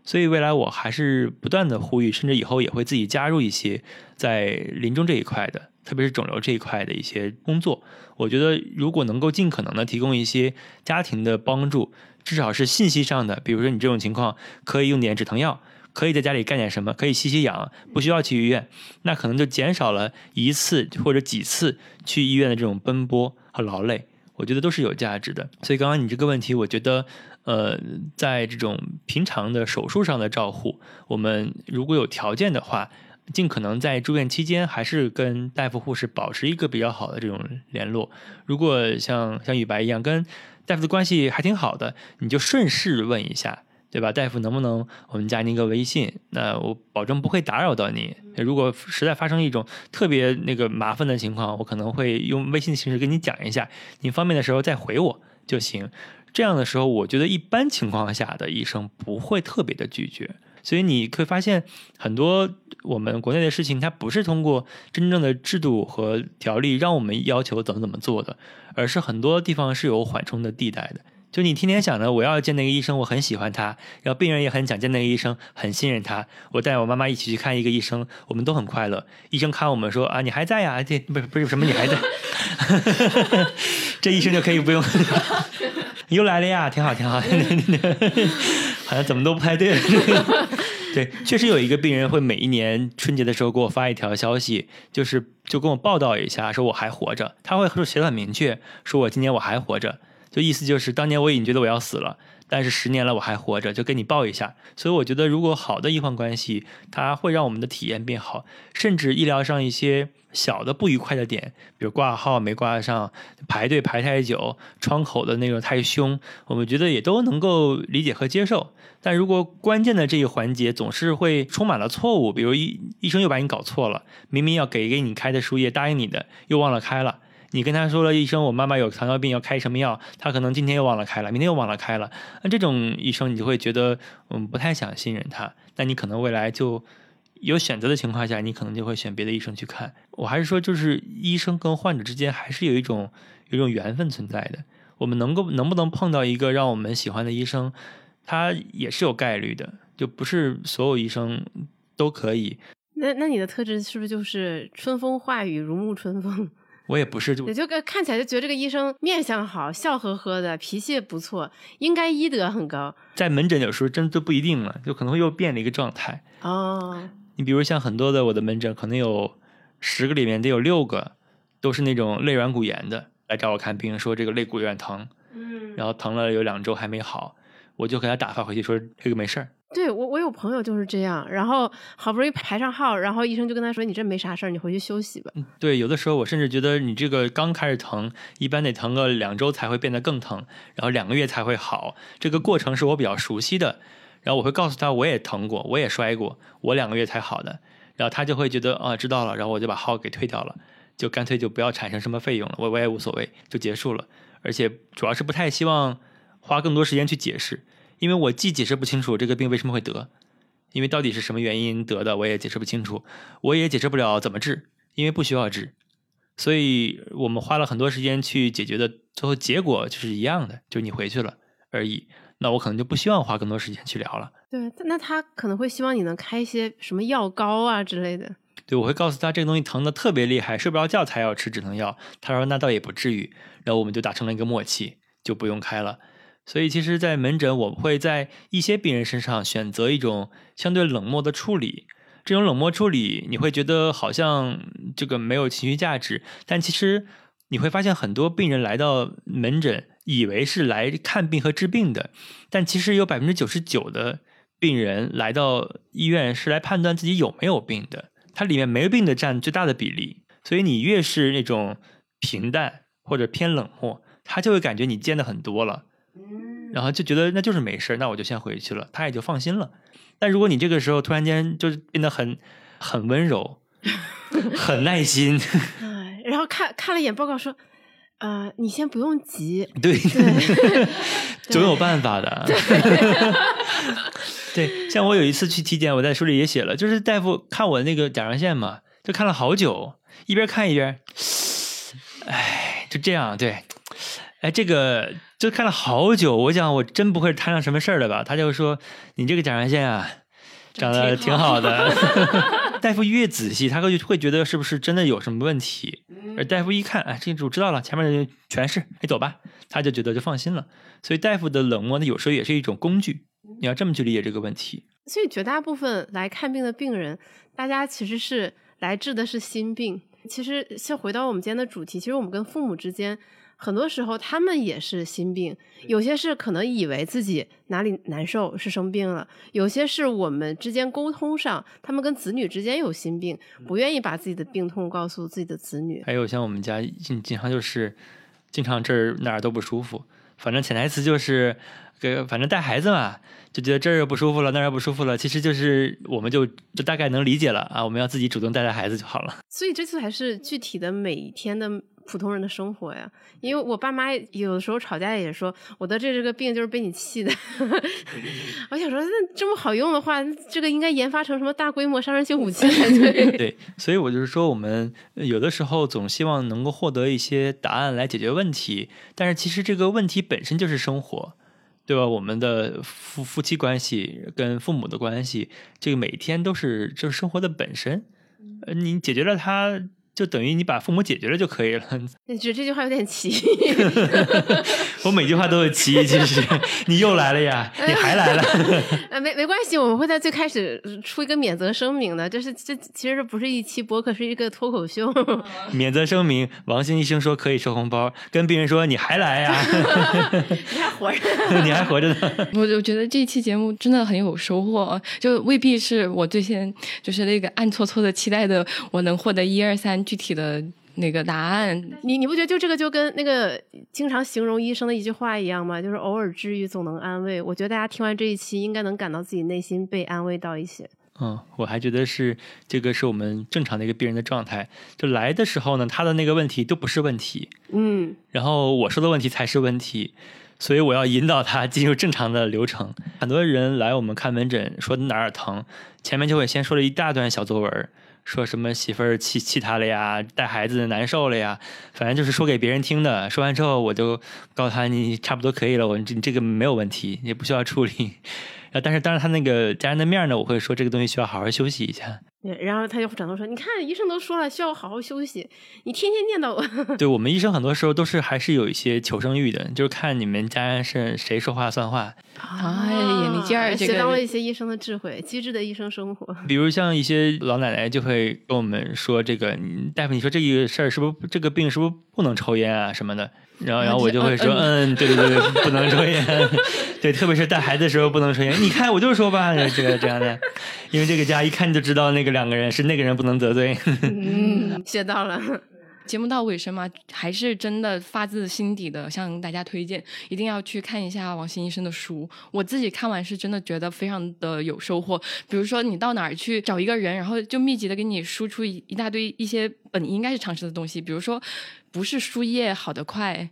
所以未来我还是不断的呼吁，甚至以后也会自己加入一些在临终这一块的，特别是肿瘤这一块的一些工作。我觉得如果能够尽可能的提供一些家庭的帮助。至少是信息上的，比如说你这种情况可以用点止疼药，可以在家里干点什么，可以吸吸氧，不需要去医院，那可能就减少了一次或者几次去医院的这种奔波和劳累，我觉得都是有价值的。所以刚刚你这个问题，我觉得，呃，在这种平常的手术上的照护，我们如果有条件的话，尽可能在住院期间还是跟大夫护士保持一个比较好的这种联络。如果像像雨白一样跟大夫的关系还挺好的，你就顺势问一下，对吧？大夫能不能我们加您个微信？那我保证不会打扰到你。如果实在发生一种特别那个麻烦的情况，我可能会用微信的形式跟你讲一下，您方便的时候再回我就行。这样的时候，我觉得一般情况下的医生不会特别的拒绝。所以你会发现，很多我们国内的事情，它不是通过真正的制度和条例让我们要求怎么怎么做的，而是很多地方是有缓冲的地带的。就你天天想着我要见那个医生，我很喜欢他，然后病人也很想见那个医生，很信任他。我带我妈妈一起去看一个医生，我们都很快乐。医生看我们说啊，你还在呀？这不是不是什么你还在？这医生就可以不用。又来了呀，挺好挺好。好像怎么都不太对。对，确实有一个病人会每一年春节的时候给我发一条消息，就是就跟我报道一下，说我还活着。他会说写的很明确，说我今年我还活着，就意思就是当年我已经觉得我要死了。但是十年了我还活着，就跟你报一下。所以我觉得，如果好的医患关系，它会让我们的体验变好，甚至医疗上一些小的不愉快的点，比如挂号没挂上、排队排太久、窗口的那个太凶，我们觉得也都能够理解和接受。但如果关键的这一环节总是会充满了错误，比如医医生又把你搞错了，明明要给给你开的输液答应你的，又忘了开了。你跟他说了医生，我妈妈有糖尿病，要开什么药，他可能今天又忘了开了，明天又忘了开了。那这种医生，你就会觉得嗯不太想信任他。那你可能未来就有选择的情况下，你可能就会选别的医生去看。我还是说，就是医生跟患者之间还是有一种有一种缘分存在的。我们能够能不能碰到一个让我们喜欢的医生，他也是有概率的，就不是所有医生都可以。那那你的特质是不是就是春风化雨，如沐春风？我也不是，就也就看起来就觉得这个医生面相好，笑呵呵的，脾气也不错，应该医德很高。在门诊有时候真的不一定了，就可能会又变了一个状态。哦，你比如像很多的我的门诊，可能有十个里面得有六个都是那种肋软骨炎的来找我看病，说这个肋骨有点疼，嗯，然后疼了有两周还没好，我就给他打发回去说这个没事儿。对我我有朋友就是这样，然后好不容易排上号，然后医生就跟他说你这没啥事儿，你回去休息吧。对，有的时候我甚至觉得你这个刚开始疼，一般得疼个两周才会变得更疼，然后两个月才会好，这个过程是我比较熟悉的。然后我会告诉他我也疼过，我也摔过，我两个月才好的，然后他就会觉得啊知道了，然后我就把号给退掉了，就干脆就不要产生什么费用了，我我也无所谓，就结束了。而且主要是不太希望花更多时间去解释，因为我既解释不清楚这个病为什么会得。因为到底是什么原因得的，我也解释不清楚，我也解释不了怎么治，因为不需要治，所以我们花了很多时间去解决的，最后结果就是一样的，就你回去了而已。那我可能就不希望花更多时间去聊了。对，那他可能会希望你能开一些什么药膏啊之类的。对，我会告诉他这个东西疼的特别厉害，睡不着觉才要吃止疼药。他说那倒也不至于，然后我们就达成了一个默契，就不用开了。所以，其实，在门诊，我会在一些病人身上选择一种相对冷漠的处理。这种冷漠处理，你会觉得好像这个没有情绪价值，但其实你会发现，很多病人来到门诊，以为是来看病和治病的，但其实有百分之九十九的病人来到医院是来判断自己有没有病的。它里面没病的占最大的比例。所以，你越是那种平淡或者偏冷漠，他就会感觉你见的很多了。然后就觉得那就是没事那我就先回去了，他也就放心了。但如果你这个时候突然间就是变得很很温柔，很耐心，然后看看了一眼报告说，呃，你先不用急，对 总有办法的。对，像我有一次去体检，我在书里也写了，就是大夫看我那个甲状腺嘛，就看了好久，一边看一边，哎，就这样，对，哎，这个。就看了好久，我想我真不会摊上什么事儿了吧？他就说你这个甲状腺啊，长得挺好的。大夫越仔细，他会会觉得是不是真的有什么问题？而大夫一看，哎，这主知道了，前面的全是，你走吧，他就觉得就放心了。所以大夫的冷漠呢，有时候也是一种工具，你要这么去理解这个问题。所以绝大部分来看病的病人，大家其实是来治的是心病。其实，先回到我们今天的主题，其实我们跟父母之间。很多时候他们也是心病，有些是可能以为自己哪里难受是生病了，有些是我们之间沟通上，他们跟子女之间有心病，不愿意把自己的病痛告诉自己的子女。还有像我们家经经常就是经常这儿哪儿都不舒服，反正潜台词就是给反正带孩子嘛，就觉得这儿不舒服了那儿不舒服了，其实就是我们就就大概能理解了啊，我们要自己主动带带孩子就好了。所以这次还是具体的每一天的。普通人的生活呀，因为我爸妈有的时候吵架也说我得这这个病就是被你气的。我想说，那这么好用的话，这个应该研发成什么大规模杀伤性武器才对。对，所以我就是说，我们有的时候总希望能够获得一些答案来解决问题，但是其实这个问题本身就是生活，对吧？我们的夫夫妻关系跟父母的关系，这个每天都是就是生活的本身。呃，你解决了它。就等于你把父母解决了就可以了。你觉得这句话有点奇？我每句话都有歧义，其实你又来了呀，你还来了。呃，没没关系，我们会在最开始出一个免责声明的，就是这其实这不是一期播客，是一个脱口秀。免责声明：王鑫医生说可以收红包，跟病人说你还来呀？你还活着？你还活着呢？我我觉得这一期节目真的很有收获，就未必是我最先就是那个暗搓搓的期待的，我能获得一二三。具体的那个答案，你你不觉得就这个就跟那个经常形容医生的一句话一样吗？就是偶尔治愈总能安慰。我觉得大家听完这一期，应该能感到自己内心被安慰到一些。嗯，我还觉得是这个是我们正常的一个病人的状态。就来的时候呢，他的那个问题都不是问题，嗯，然后我说的问题才是问题，所以我要引导他进入正常的流程。很多人来我们看门诊，说哪儿疼，前面就会先说了一大段小作文，说什么媳妇儿气气他了呀，带孩子难受了呀，反正就是说给别人听的。说完之后，我就告诉他你差不多可以了，我这这个没有问题，也不需要处理。然后，但是当着他那个家人的面呢，我会说这个东西需要好好休息一下。对，然后他就转头说：“你看，医生都说了，需要好好休息，你天天念叨我。对我们医生很多时候都是还是有一些求生欲的，就是看你们家人是谁说话算话。哎眼力劲儿这个学到了一些医生的智慧，机智的医生生活。比如像一些老奶奶就会跟我们说这个，大夫你说这个事儿是不是这个病是不是不能抽烟啊什么的？然后然后我就会说，嗯，对对对对，不能抽烟，对，特别是带孩子的时候不能抽烟。你看我就说吧，这个这样的，因为这个家一看就知道那个两个人是那个人不能得罪。嗯，学到了。节目到尾声嘛，还是真的发自心底的向大家推荐，一定要去看一下王鑫医生的书。我自己看完是真的觉得非常的有收获。比如说你到哪儿去找一个人，然后就密集的给你输出一一大堆一些本应该是常识的东西，比如说不是输液好得快。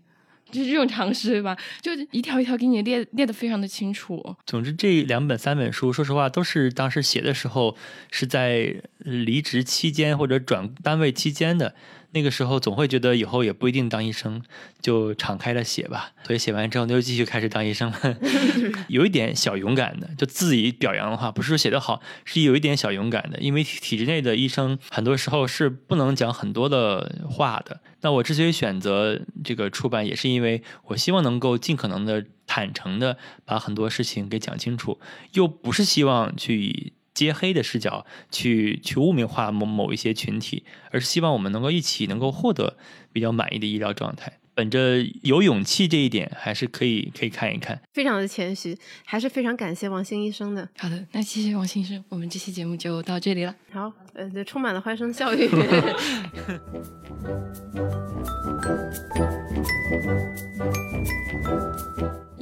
就是这种常识对吧，就一条一条给你列列的非常的清楚。总之，这两本三本书，说实话，都是当时写的时候是在离职期间或者转单位期间的。那个时候总会觉得以后也不一定当医生，就敞开了写吧。所以写完之后，就继续开始当医生了，有一点小勇敢的。就自己表扬的话，不是说写得好，是有一点小勇敢的。因为体制内的医生很多时候是不能讲很多的话的。那我之所以选择这个出版，也是因为我希望能够尽可能的坦诚的把很多事情给讲清楚，又不是希望去。揭黑的视角去去污名化某某一些群体，而是希望我们能够一起能够获得比较满意的医疗状态。本着有勇气这一点，还是可以可以看一看。非常的谦虚，还是非常感谢王鑫医生的。好的，那谢谢王鑫医生，我们这期节目就到这里了。好，呃，对，充满了欢声笑语。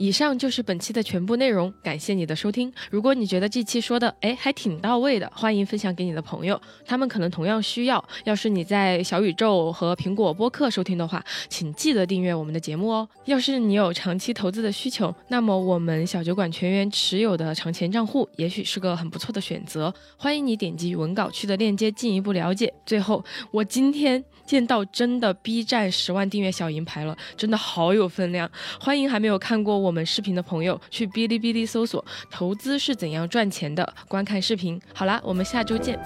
以上就是本期的全部内容，感谢你的收听。如果你觉得这期说的哎还挺到位的，欢迎分享给你的朋友，他们可能同样需要。要是你在小宇宙和苹果播客收听的话，请记得订阅我们的节目哦。要是你有长期投资的需求，那么我们小酒馆全员持有的长钱账户也许是个很不错的选择。欢迎你点击文稿区的链接进一步了解。最后，我今天见到真的 B 站十万订阅小银牌了，真的好有分量。欢迎还没有看过我们视频的朋友去哔哩哔哩搜索“投资是怎样赚钱的”，观看视频。好啦，我们下周见。